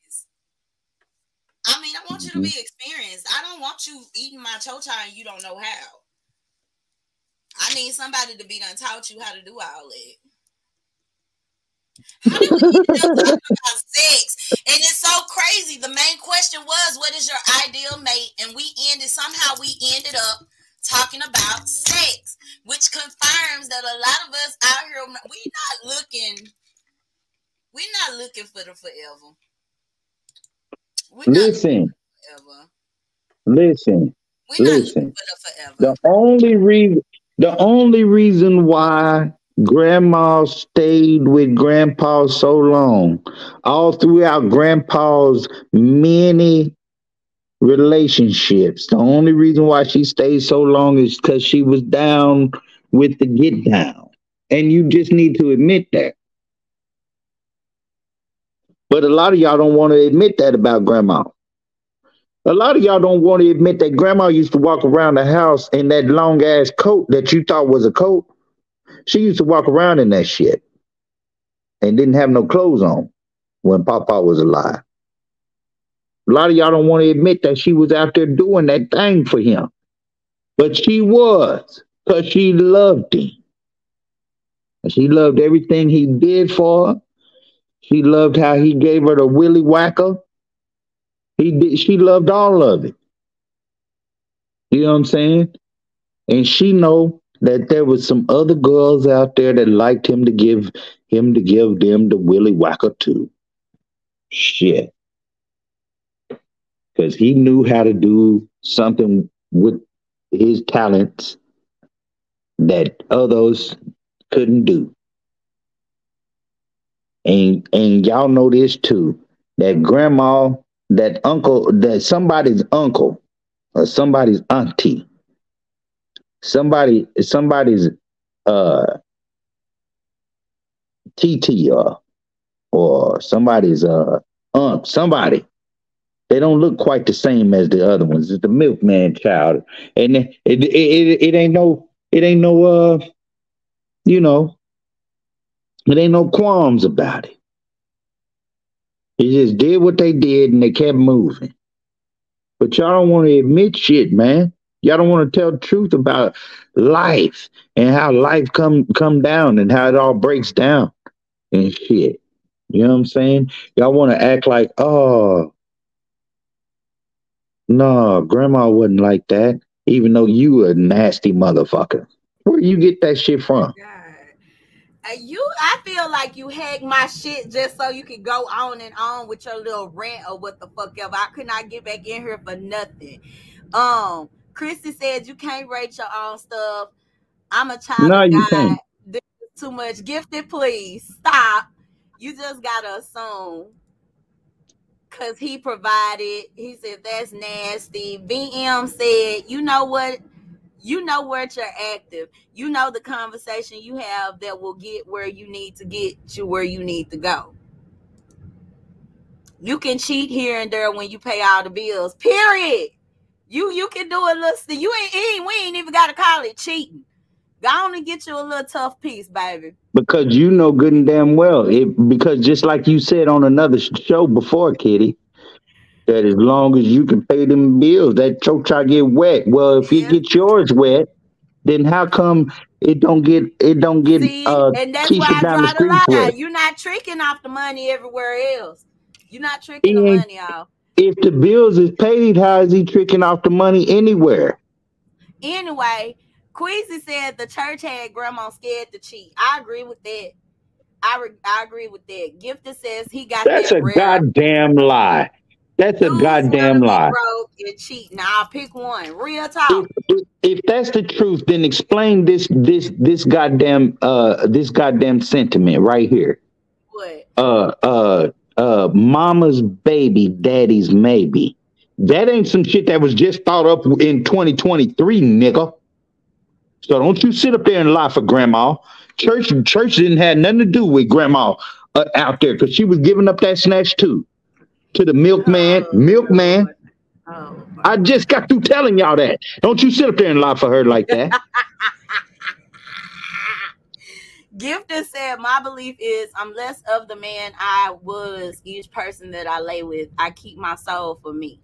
I mean, I want you to be mm-hmm. experienced. I don't want you eating my chocha and you don't know how. I need somebody to be done taught you how to do all that. How did we about sex? And it's so crazy. The main question was, what is your ideal mate? And we ended somehow we ended up talking about sex, which confirms that a lot of us out here we're not looking, we're not looking for the forever. Listen. Listen. Listen. The only reason the only reason why grandma stayed with grandpa so long, all throughout grandpa's many relationships, the only reason why she stayed so long is because she was down with the get down. And you just need to admit that. But a lot of y'all don't want to admit that about grandma. A lot of y'all don't want to admit that grandma used to walk around the house in that long ass coat that you thought was a coat. She used to walk around in that shit and didn't have no clothes on when Papa was alive. A lot of y'all don't want to admit that she was out there doing that thing for him. But she was, because she loved him. She loved everything he did for her. She loved how he gave her the willy whacker. He did, she loved all of it. You know what I'm saying? And she know that there was some other girls out there that liked him to give him to give them the willy whacker too. Shit. Because he knew how to do something with his talents that others couldn't do. And and y'all know this too. That grandma, that uncle, that somebody's uncle or somebody's auntie, somebody, somebody's uh TT or or somebody's uh aunt, somebody. They don't look quite the same as the other ones. It's the milkman child, and it it, it, it ain't no it ain't no uh you know it ain't no qualms about it. They just did what they did and they kept moving. But y'all don't want to admit shit, man. Y'all don't want to tell the truth about life and how life come come down and how it all breaks down and shit. You know what I'm saying? Y'all want to act like, oh, No, grandma wasn't like that. Even though you a nasty motherfucker. Where you get that shit from? Uh, you, I feel like you hacked my shit just so you could go on and on with your little rant or what the fuck ever. I could not get back in here for nothing. Um, Christy said you can't rate your own stuff. I'm a child no, of God. Can't. This is too much. Gifted, please stop. You just gotta assume because he provided. He said that's nasty. VM said, you know what? You know where you're active. You know the conversation you have that will get where you need to get to where you need to go. You can cheat here and there when you pay all the bills. Period. You you can do a little. You ain't, ain't we ain't even got to call it cheating. Go on and get you a little tough piece, baby. Because you know good and damn well it. Because just like you said on another show before, Kiddy, that as long as you can pay them bills, that choke chocha get wet. Well, if yeah. you get yours wet, then how come it don't get it don't get See, uh and that's why I down the line. Wet? You're not tricking off the money everywhere else. You're not tricking the money off. If the bills is paid, how is he tricking off the money anywhere? Anyway, Queasy said the church had grandma scared to cheat. I agree with that. I, re- I agree with that. Gifted says he got that's that a rare. goddamn lie. That's a goddamn lie. Broke and cheat. Now I'll pick one. Real talk. If, if, that's the truth, then explain this this this goddamn uh this goddamn sentiment right here. What? Uh uh uh mama's baby, daddy's maybe. That ain't some shit that was just thought up in 2023, nigga. So don't you sit up there and lie for grandma. Church church didn't have nothing to do with grandma uh, out there because she was giving up that snatch too to the milkman. Oh, milkman. Oh, I just got through telling y'all that. Don't you sit up there and lie for her like that. (laughs) Gifter said, My belief is I'm less of the man I was each person that I lay with. I keep my soul for me.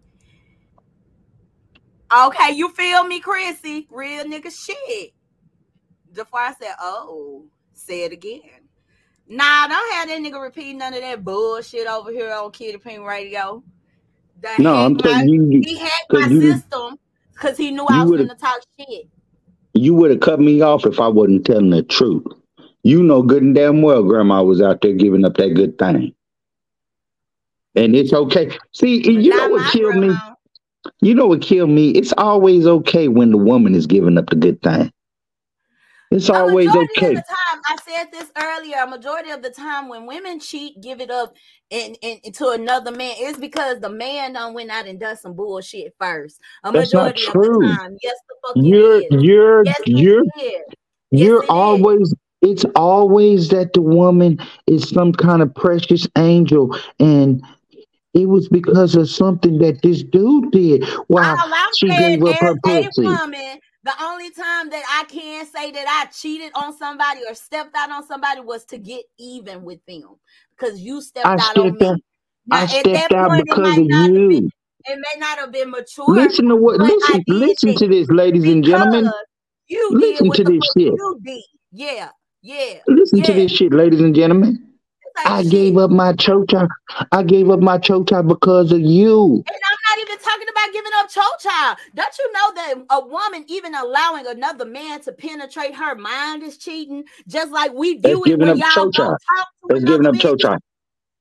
Okay, you feel me, Chrissy? Real nigga shit. Jafar said, Oh, say it again. Nah, don't have that nigga repeat none of that bullshit over here on Kiddy Pink Radio. That no, I'm telling you, he hacked my you, system because he knew I was gonna talk shit. You would have cut me off if I wasn't telling the truth. You know good and damn well grandma was out there giving up that good thing. And it's okay. See, you know what killed grandma. me? You know what killed me? It's always okay when the woman is giving up the good thing. It's a always okay. time, I said this earlier. A majority of the time, when women cheat, give it up and, and, and to another man, it's because the man done went out and done some bullshit first. A That's majority not true. of the time, yes, the fuck you're you're yes, you're you're always. It's always that the woman is some kind of precious angel, and it was because of something that this dude did. Wow, she gave up her pussy. Woman the only time that I can say that I cheated on somebody or stepped out on somebody was to get even with them because you stepped I out stepped on me. Out, now, I stepped out point, because of you. Been, it may not have been mature. Listen to what. Listen. Listen to this, ladies and gentlemen. You listen to this shit. Yeah. Yeah. Listen yeah. to this shit, ladies and gentlemen. I gave up my chocha. I gave up my chocha because of you. And I'm not even talking about giving up chocha. Don't you know that a woman even allowing another man to penetrate her mind is cheating? Just like we do That's it when y'all chocha. talk to That's giving up chocha.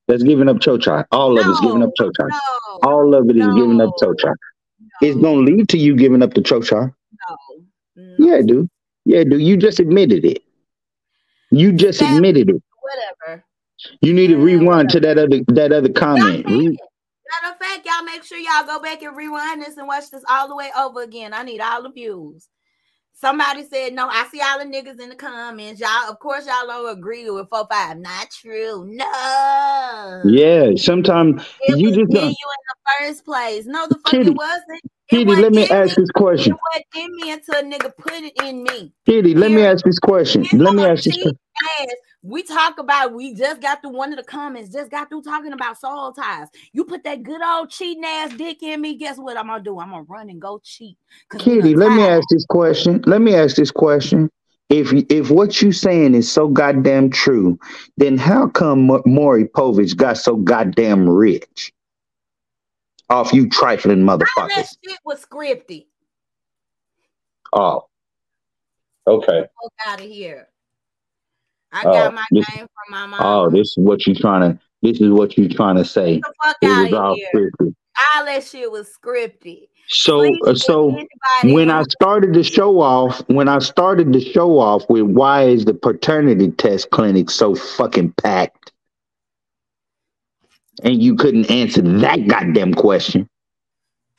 That's giving up chocha. All no, of it's giving up chocha. No, All of it is no, giving up chocha. It's gonna lead to you giving up the chocha. No. Yeah, dude. Yeah, dude. You just admitted it. You just that, admitted it. Whatever. You need to rewind to that other that other comment. Re- Matter of fact, y'all make sure y'all go back and rewind this and watch this all the way over again. I need all the views. Somebody said no. I see all the niggas in the comments. Y'all, of course, y'all don't agree with four five. Not true. No. Yeah. Sometimes you just you in the first place. No, the fuck Kiddy, it wasn't. Kiddy, let me ask this question. In me until a nigga put it in me. Kiddy, let me ask this question. Let me ask this question. We talk about we just got through one of the comments, just got through talking about soul ties. You put that good old cheating ass dick in me. Guess what I'm gonna do? I'm gonna run and go cheat. Kiddy, let me ask this question. Let me ask this question. If if what you saying is so goddamn true, then how come Maury Povich got so goddamn rich? Off you trifling motherfuckers. All that shit was scripted. Oh, okay. Fuck out of here. I Oh, got my this- game from my mom. Oh, this is what you trying to. This is what you trying to say. Get the fuck It out was of all here. scripted. All that shit was scripted. So, uh, so when I started the show off, when I started the show off with why is the paternity test clinic so fucking packed, and you couldn't answer that goddamn question.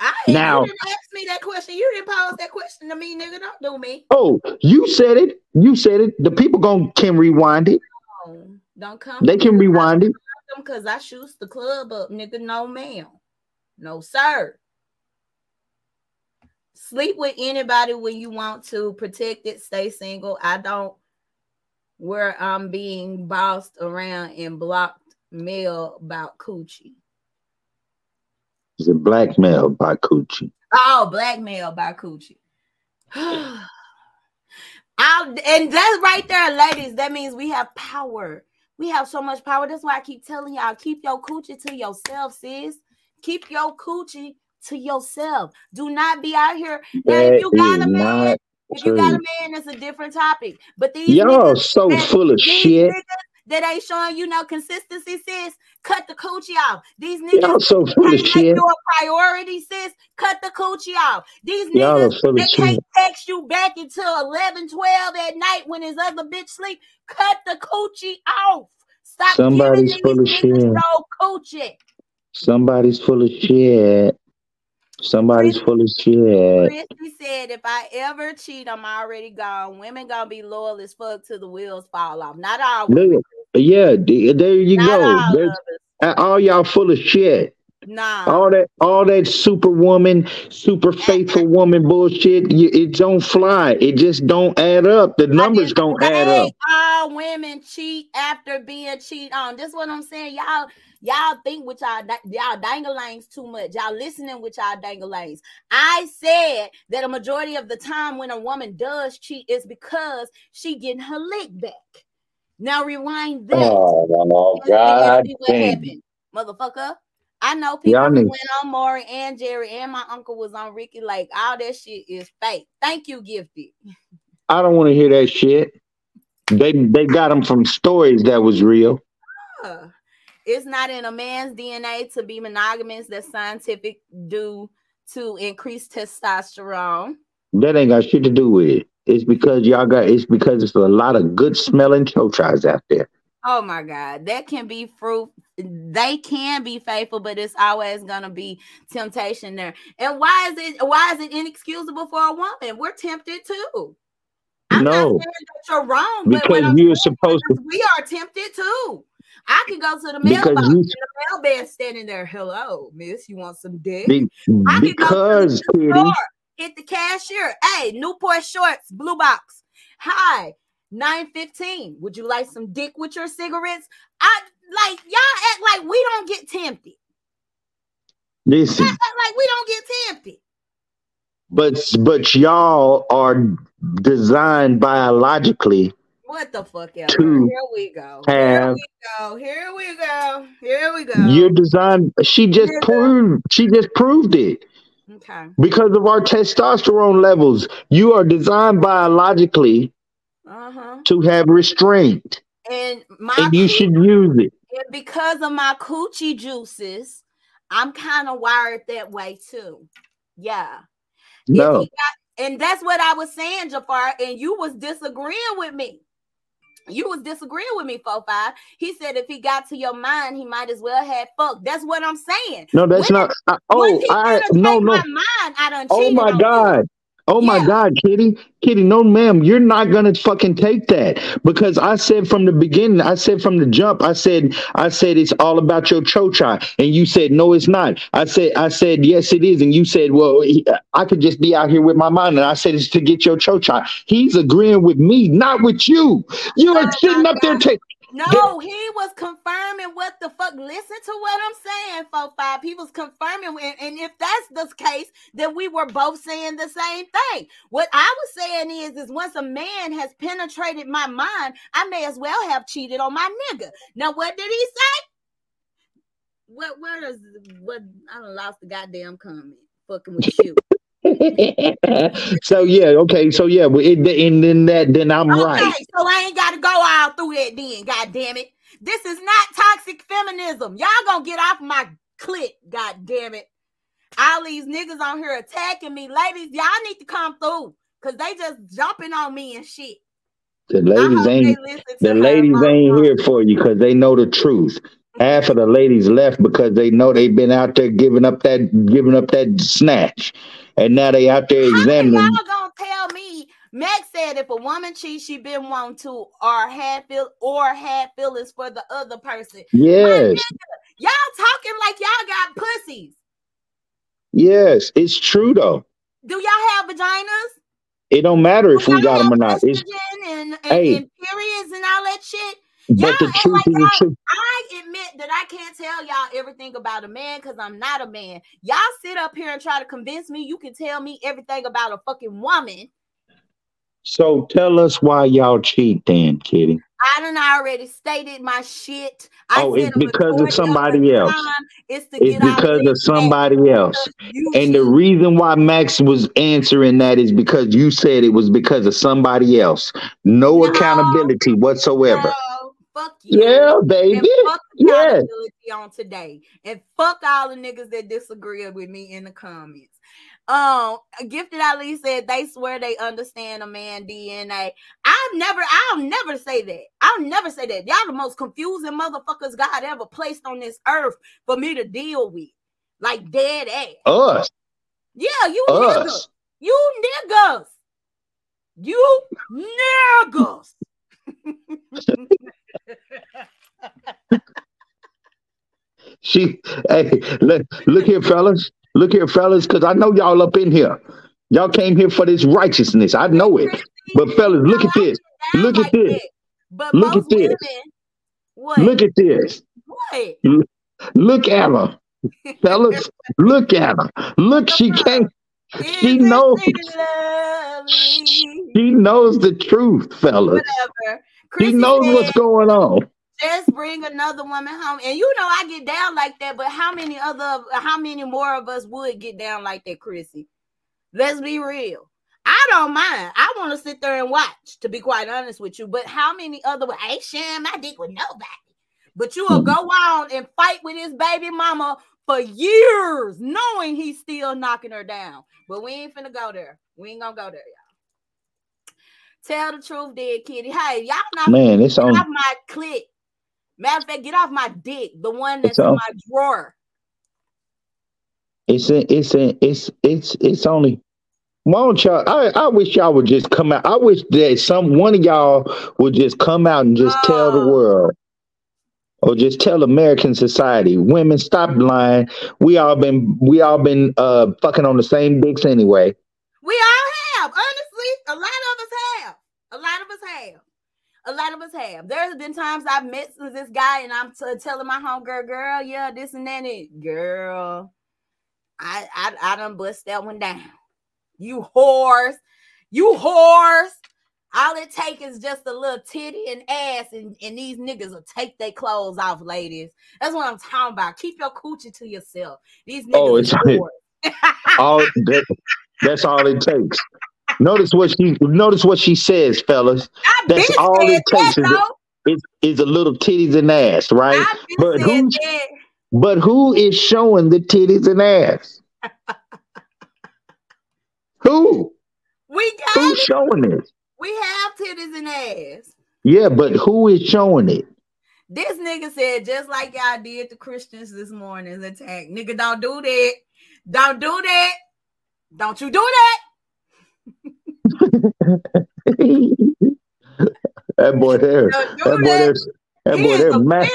I Now- you didn't ask me that question. You didn't pose that question to me, nigga. Don't do me. Oh, you said it. You said it. The people gon' can rewind it. Don't come. They can rewind it. because I shoots the club up, nigga. No, ma'am. No, sir. Sleep with anybody when you want to. Protect it. Stay single. I don't where I'm being bossed around and blocked mail about coochie. It's a blackmail by Coochie. Oh, blackmail by coochie. (sighs) I'll, and that's right there, ladies. That means we have power. We have so much power. That's why I keep telling y'all keep your coochie to yourself, sis. Keep your coochie to yourself. Do not be out here. Now, That if you got a man, if you got a man, that's a different topic. But these Y'all niggas so full of shit. niggas that ain't showing you no consistency, sis. Cut the coochie off. These Y'all niggas so full can't make shit. you a priority, sis. Cut the coochie off. These Y'all niggas of that can't shit. text you back until 11, 12 at night when his other bitch sleep. Cut the coochie off. Stop Somebody's giving full these of shit. no coochie. Somebody's full of shit. Somebody's full of shit. Christy said, if I ever cheat, I'm already gone. Women gonna be loyal as fuck till the wheels fall off. Not all women. Yeah, there you Not go. all There's- of us. all y'all full of shit. Nah. All that, all that superwoman, super faithful woman bullshit. You, it don't fly. It just don't add up. The numbers don't add up. All women cheat after being cheated on. This what I'm saying. Y'all, y'all think with y'all y'all danglings too much. Y'all listening with y'all danglings. I said that a majority of the time when a woman does cheat is because she getting her lick back. Now rewind that. Oh, and God what happened, motherfucker. I know people Y'all went on Maury and Jerry, and my uncle was on Ricky Like All that shit is fake. Thank you, Gifted. I don't want to hear that shit. They they got them from stories that was real. Uh, It's not in a man's DNA to be monogamous. That's scientific due to increase testosterone. That ain't got shit to do with it. It's because y'all got. It's because it's a lot of good smelling chochas out there. Oh my God, that can be fruit. They can be faithful, but it's always gonna be temptation there. And why is it? Why is it inexcusable for a woman? We're tempted too. I'm not No, saying that you're wrong, because you're supposed to. we are tempted too. I can go to the Because mailbox you and the mailman standing there. Hello, miss, you want some dick? be, I can go to because the store, hit the cashier. Hey, Newport shorts, blue box. Hi, 915. Would you like some dick with your cigarettes? I like y'all act like we don't get tempted. Listen, Y'all act like we don't get tempted. but but y'all are designed biologically What the fuck ever? to Here we go. Here we go. Here we go. Here we go. You're designed. She just proved. She just proved it. Okay. Because of our testosterone levels, you are designed biologically Uh-huh. to have restraint, And my and you should use it. And because of my coochie juices, I'm kind of wired that way too. Yeah. No, got- and that's what I was saying, Jafar, and you was disagreeing with me. You was disagreeing with me, 4-5. He said if he got to your mind, he might as well have fuck. That's what I'm saying. no, that's When- not. I, oh, I no no. my mind, I done Oh my god. you. Oh my Yeah. God, Kiddy. Kiddy, no, ma'am, you're not gonna fucking take that. Because I said from the beginning, I said from the jump, I said, I said it's all about your chocha. And you said, no, it's not. I said, I said, yes, it is. And you said, well, I could just be out here with my mind. And I said it's to get your chocha. He's agreeing with me, not with you. You are sitting up there God. No, he was confirming what the fuck. Listen to what I'm saying, four five. He was confirming, and, and if that's the case, then we were both saying the same thing. What I was saying is, is once a man has penetrated my mind, I may as well have cheated on my nigga. Now, what did he say? what where does what I don't lost the goddamn comment. Fucking with you. (laughs) so yeah, okay, so yeah, and then that, then I'm okay, right. So I ain't got to go all through that. Then, god damn it, this is not toxic feminism. Y'all gonna get off my clit, god damn it. All these niggas on here attacking me, ladies. Y'all need to come through, cause they just jumping on me and shit. The ladies ain't the ladies ain't here for you because they know the truth. Half of the ladies left because they know they've been out there giving up that giving up that snatch, and now they out there examining. How y'all gonna tell me? Meg said if a woman cheats, she been want to or had feel or had feelings for the other person. Yes, y'all talking like y'all got pussies. Yes, it's true though. Do y'all have vaginas? It don't matter if we got them or not. It's, and, and, hey, and periods and all that shit. But the truth is the truth. I admit that I can't tell y'all everything about a man because I'm not a man. Y'all sit up here and try to convince me you can tell me everything about a fucking woman. So tell us why y'all cheat then, Kiddy. I done already stated my shit. I oh, it's because of somebody else. It's, it's because of somebody else. And the reason why Max was answering that is because you said it was because of somebody else. No, no accountability whatsoever. No, fuck you. Yeah, baby. fuck accountability yeah. on today. And fuck all the niggas that disagree with me in the comments. Um, Gifted Ali said they swear they understand a man DNA. I've never, I'll never say that. I'll never say that. Y'all the most confusing motherfuckers God ever placed on this earth for me to deal with. Like dead ass. Us. Yeah, you Us. niggas. You niggas. You niggas. (laughs) (laughs) she hey look, look here fellas Look here, fellas, because I know y'all up in here. Y'all came here for this righteousness. I know it. But fellas, look at this. Look at this. Look at this. Look at this. What? Look at her. Fellas, look at her. Look, she can't. She knows. She knows the truth, fellas. Whatever. She knows what's going on just bring another woman home. And you know I get down like that, but how many other how many more of us would get down like that, Chrissy? Let's be real. I don't mind. I want to sit there and watch, to be quite honest with you. But how many other I ain't sharing my dick with nobody. But you will go on and fight with his baby mama for years, knowing he's still knocking her down. But we ain't finna go there. We ain't gonna go there, y'all. Tell the truth, dead kitty. Hey, y'all not man, it's on my click. Matter of fact, get off my dick, the one that's in my drawer. It's a, it's a, it's it's it's only. Why don't y'all? I, I wish y'all would just come out. I wish that some one of y'all would just come out and just oh. tell the oh. world, or just tell American society, women stop lying. We all been we all been uh fucking on the same dicks anyway. We all have, honestly. A lot of us have. A lot of us have a lot of us have. There's been times I've met this guy and I'm t- telling my homegirl, girl, yeah, this and that, it, girl. I, I I done bust that one down. You whores, you whores. All it take is just a little titty and ass, and, and these niggas will take their clothes off, ladies. That's what I'm talking about. Keep your coochie to yourself. These oh, niggas. Oh, it's (laughs) all that, that's all it takes. Notice what she notice what she says, fellas. That's all it takes is a, is, is a little titties and ass, right? But who but who is showing the titties and ass? (laughs) who? We got Who's it. showing it? We have titties and ass. Yeah, but who is showing it? This nigga said just like y'all did the Christians this morning's attack. Nigga, don't do that. Don't do that. Don't you do that (laughs) that boy there, that boy there, that boy there mad.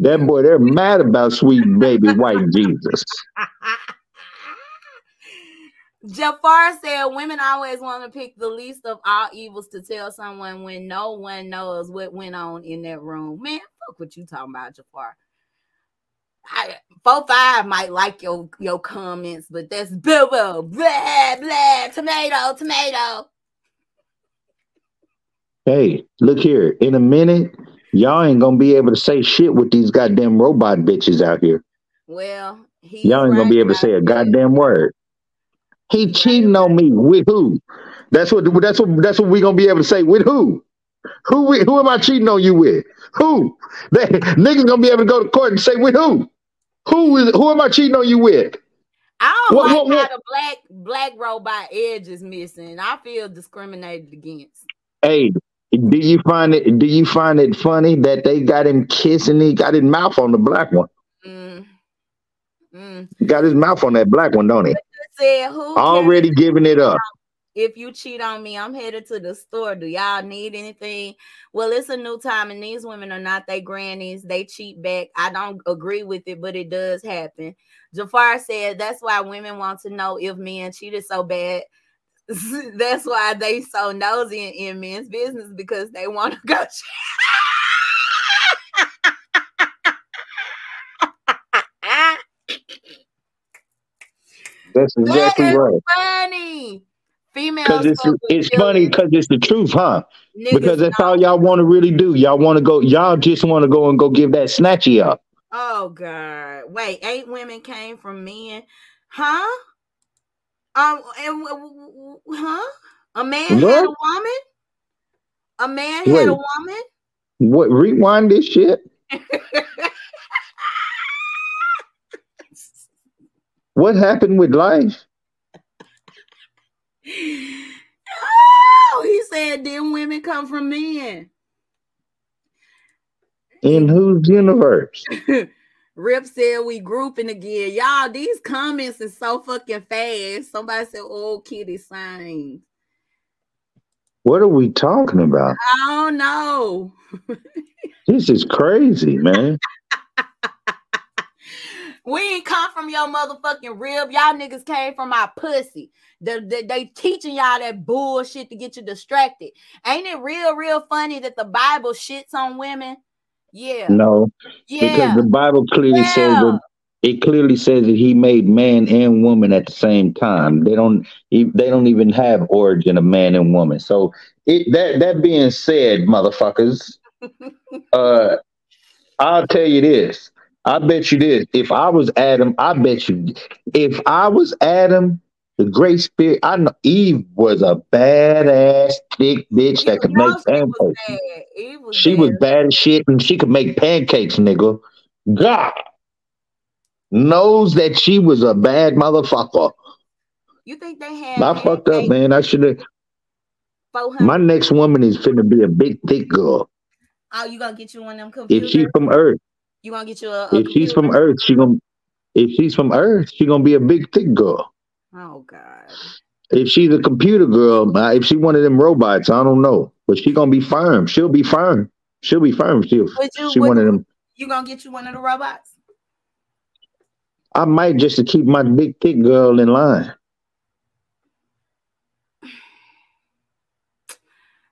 That boy they're mad about sweet baby white Jesus. (laughs) Jafar said women always want to pick the least of all evils to tell someone when no one knows what went on in that room. Man, fuck what you talking about, Jafar. I, four five might like your your comments, but that's boo boo, blah blah, tomato, tomato. Hey, look here. In a minute, Y'all ain't gonna be able to say shit with these goddamn robot bitches out here. Well, y'all ain't gonna be able to say a goddamn word. He cheating on me with who? That's what that's what that's what we gonna be able to say with who? Who we, who am I cheating on you with? Who? They, (laughs) niggas gonna be able to go to court and say with who? Who is who am I cheating on you with? I don't what, like what, what? how the black black robot edge is missing. I feel discriminated against. Hey, do you find it? Do you find it funny that they got him kissing? He got his mouth on the black one. Mm. Mm. Got his mouth on that black one, don't he? Said, Already giving it up. If you cheat on me, I'm headed to the store. Do y'all need anything? Well, it's a new time, and these women are not they grannies. They cheat back. I don't agree with it, but it does happen. Jafar said that's why women want to know if men cheated so bad. (laughs) that's why they so nosy in, in men's business because they want to go. That's exactly that right. Funny. Female. Because it's it's funny because it's the truth, huh? Niggas because that's all y'all want to really do. Y'all want to go. Y'all just want to go and go give that snatchy up. Oh God! Wait, eight women came from men, huh? Um, and huh? A man what? had a woman. A man Wait, had a woman. What? Rewind this shit. (laughs) what happened with life? Oh, he said, "Then women come from men." In whose universe? (laughs) Rip said we grouping again. Y'all, these comments is so fucking fast. Somebody said, "Oh, kitty signs." What are we talking about? I don't know. (laughs) this is crazy, man. We ain't come from your motherfucking rib. Y'all niggas came from our pussy. They, they, they teaching y'all that bullshit to get you distracted. Ain't it real, real funny that the Bible shits on women? Yeah. No. Yeah. Because the Bible clearly yeah. says that it clearly says that he made man and woman at the same time. They don't they don't even have origin of man and woman. So it, that that being said, motherfuckers, (laughs) uh I'll tell you this. I bet you this. If I was Adam, I bet you if I was Adam, the great spirit. I know Eve was a badass thick bitch that could make pancakes. Was she bad. was bad as shit, and she could make pancakes, nigga. God knows that she was a bad motherfucker. You think they had? I fucked up, man. I should have. My next woman is finna be a big thick girl. Oh, you gonna get you one of them computers? If she's from Earth, you gonna get you a. a if she's from Earth, she gonna. If she's from Earth, she gonna be a big thick girl. Oh God. If she's a computer girl, uh, if she one of them robots, I don't know, but she gonna be firm. She'll be firm. She'll be firm. She'll. You, she one of them. You gonna get you one of the robots? I might just to keep my big thick girl in line. (sighs)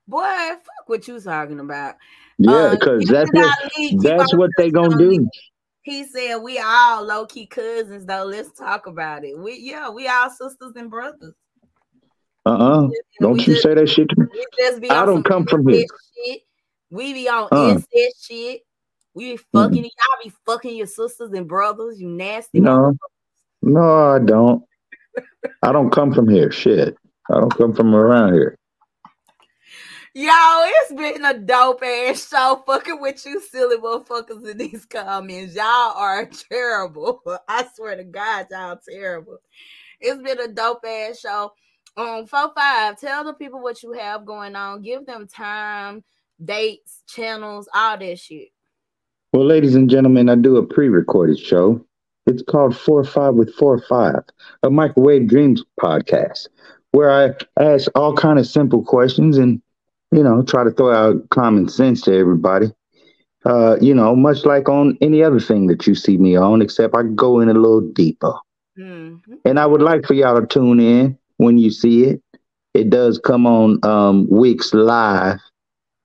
Boy, fuck what you talking about. Yeah, because uh, that's what that's what they gonna do. He said we all low key cousins though. Let's talk about it. We yeah, we all sisters and brothers. Uh uh-uh. uh. do not you just, say that shit to me. I don't come from here. Shit. We be on uh. incest shit. We be fucking mm. y'all be fucking your sisters and brothers. You nasty. No, no, I don't. I don't come from here. Shit, I don't come from around here. Yo, it's been a dope ass show fucking with you silly motherfuckers in these comments. Y'all are (laughs) terrible. I swear to God, y'all terrible. It's been a dope ass show. Um, four five, tell the people what you have going on. Give them time, dates, channels, all that shit. Well, ladies and gentlemen, I do a pre-recorded show. It's called Four Five with Four Five, a microwave dreams podcast, where I ask all kind of simple questions and you know, try to throw out common sense to everybody. Uh, you know, much like on any other thing that you see me on, except I go in a little deeper. Mm-hmm. And I would like for y'all to tune in when you see it. It does come on um, Wix Live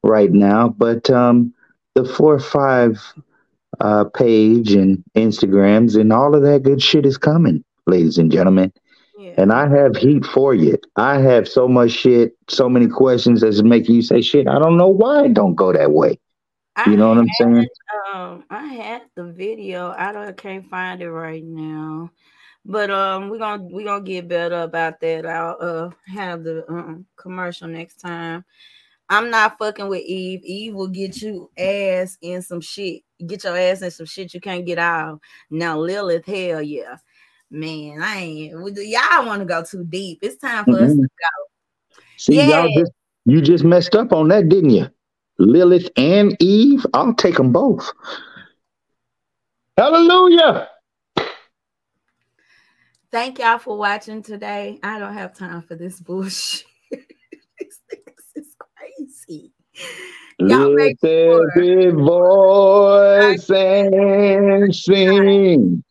right now, but um, the four or five uh, page and Instagrams and all of that good shit is coming, ladies and gentlemen. And I have heat for you. I have so much shit, so many questions that making you say shit. I don't know why it don't go that way. You know what I'm saying? Um, I had the video. I don't I can't find it right now. But um, we're gonna we're gonna get better about that. I'll uh have the um commercial next time. I'm not fucking with Eve. Eve will get you ass in some shit. Get your ass in some shit you can't get out. Now Lilith, hell yeah, man. I ain't. Y'all want to go too deep. It's time for mm-hmm. us to go. See, yeah. y'all just you just messed up on that, didn't you? Lilith and Eve. I'll take them both. Hallelujah. Thank y'all for watching today. I don't have time for this bullshit. (laughs) this is crazy. Y'all Let every voice and sing.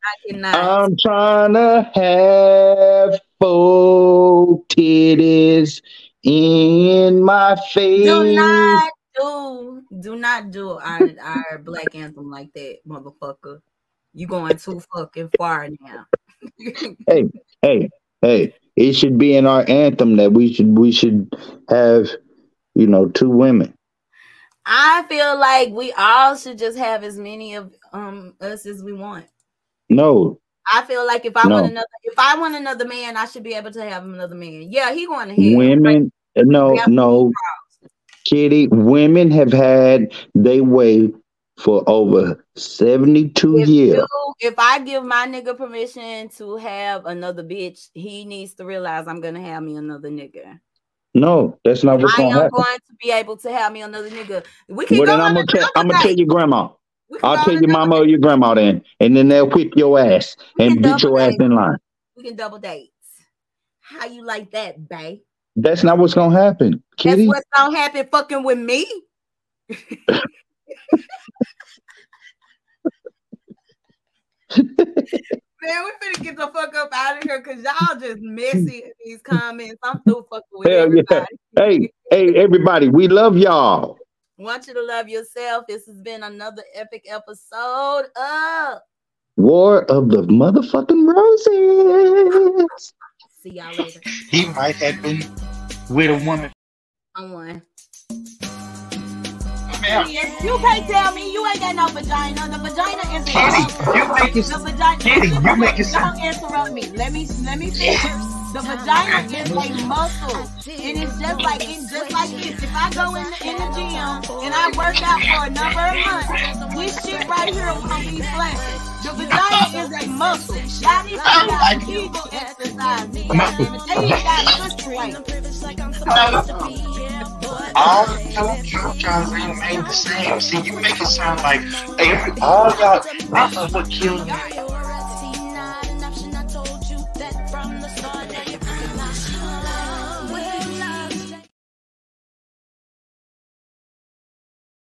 I'm trying to have full titties in my face. Do not do do not do our our black anthem like that, motherfucker. You going too fucking far now. (laughs) hey, hey, hey! It should be in our anthem that we should we should have, you know, two women. I feel like we all should just have as many of um us as we want. No. I feel like if I no. want another if I want another man, I should be able to have another man. Yeah, he going to have women. No, no. Kiddy, women have had they way for over 72 if years. You, if I give my nigga permission to have another bitch, he needs to realize I'm gonna have me another nigga. No, that's not what's gonna happen. I am going to be able to have me another nigga. We can well, go then I'm gonna, tell, I'm gonna tell your grandma. I'll tell your mama or your grandma then, and then they'll whip your ass and beat your ass in line. We can double dates. How you like that, babe? That's not what's gonna happen, Kiddy. That's what's gonna happen fucking with me. (laughs) (laughs) (laughs) Man, we finna get the fuck up out of here because y'all just messy in these comments. I'm through fucking with Hell everybody. Yeah. (laughs) Hey, hey, everybody, we love y'all. Want you to love yourself. This has been another epic episode of War of the Motherfucking Roses. See y'all later. He might have been with a woman. I You can't tell me you ain't got no vagina. The vagina is Kiddy, you make it. The vagina. Kiddy, you make it. Don't interrupt me. Let me let me finish. The vagina is a muscle, and it's just like it's just like this. If I go in the, in the gym and I work out for a number of months, this shit right here won't be flaccid. The vagina is a muscle. Need to got Kegel exercise. You got to All the jokes remain the same. See, you make it sound like every all y'all. Know what killed me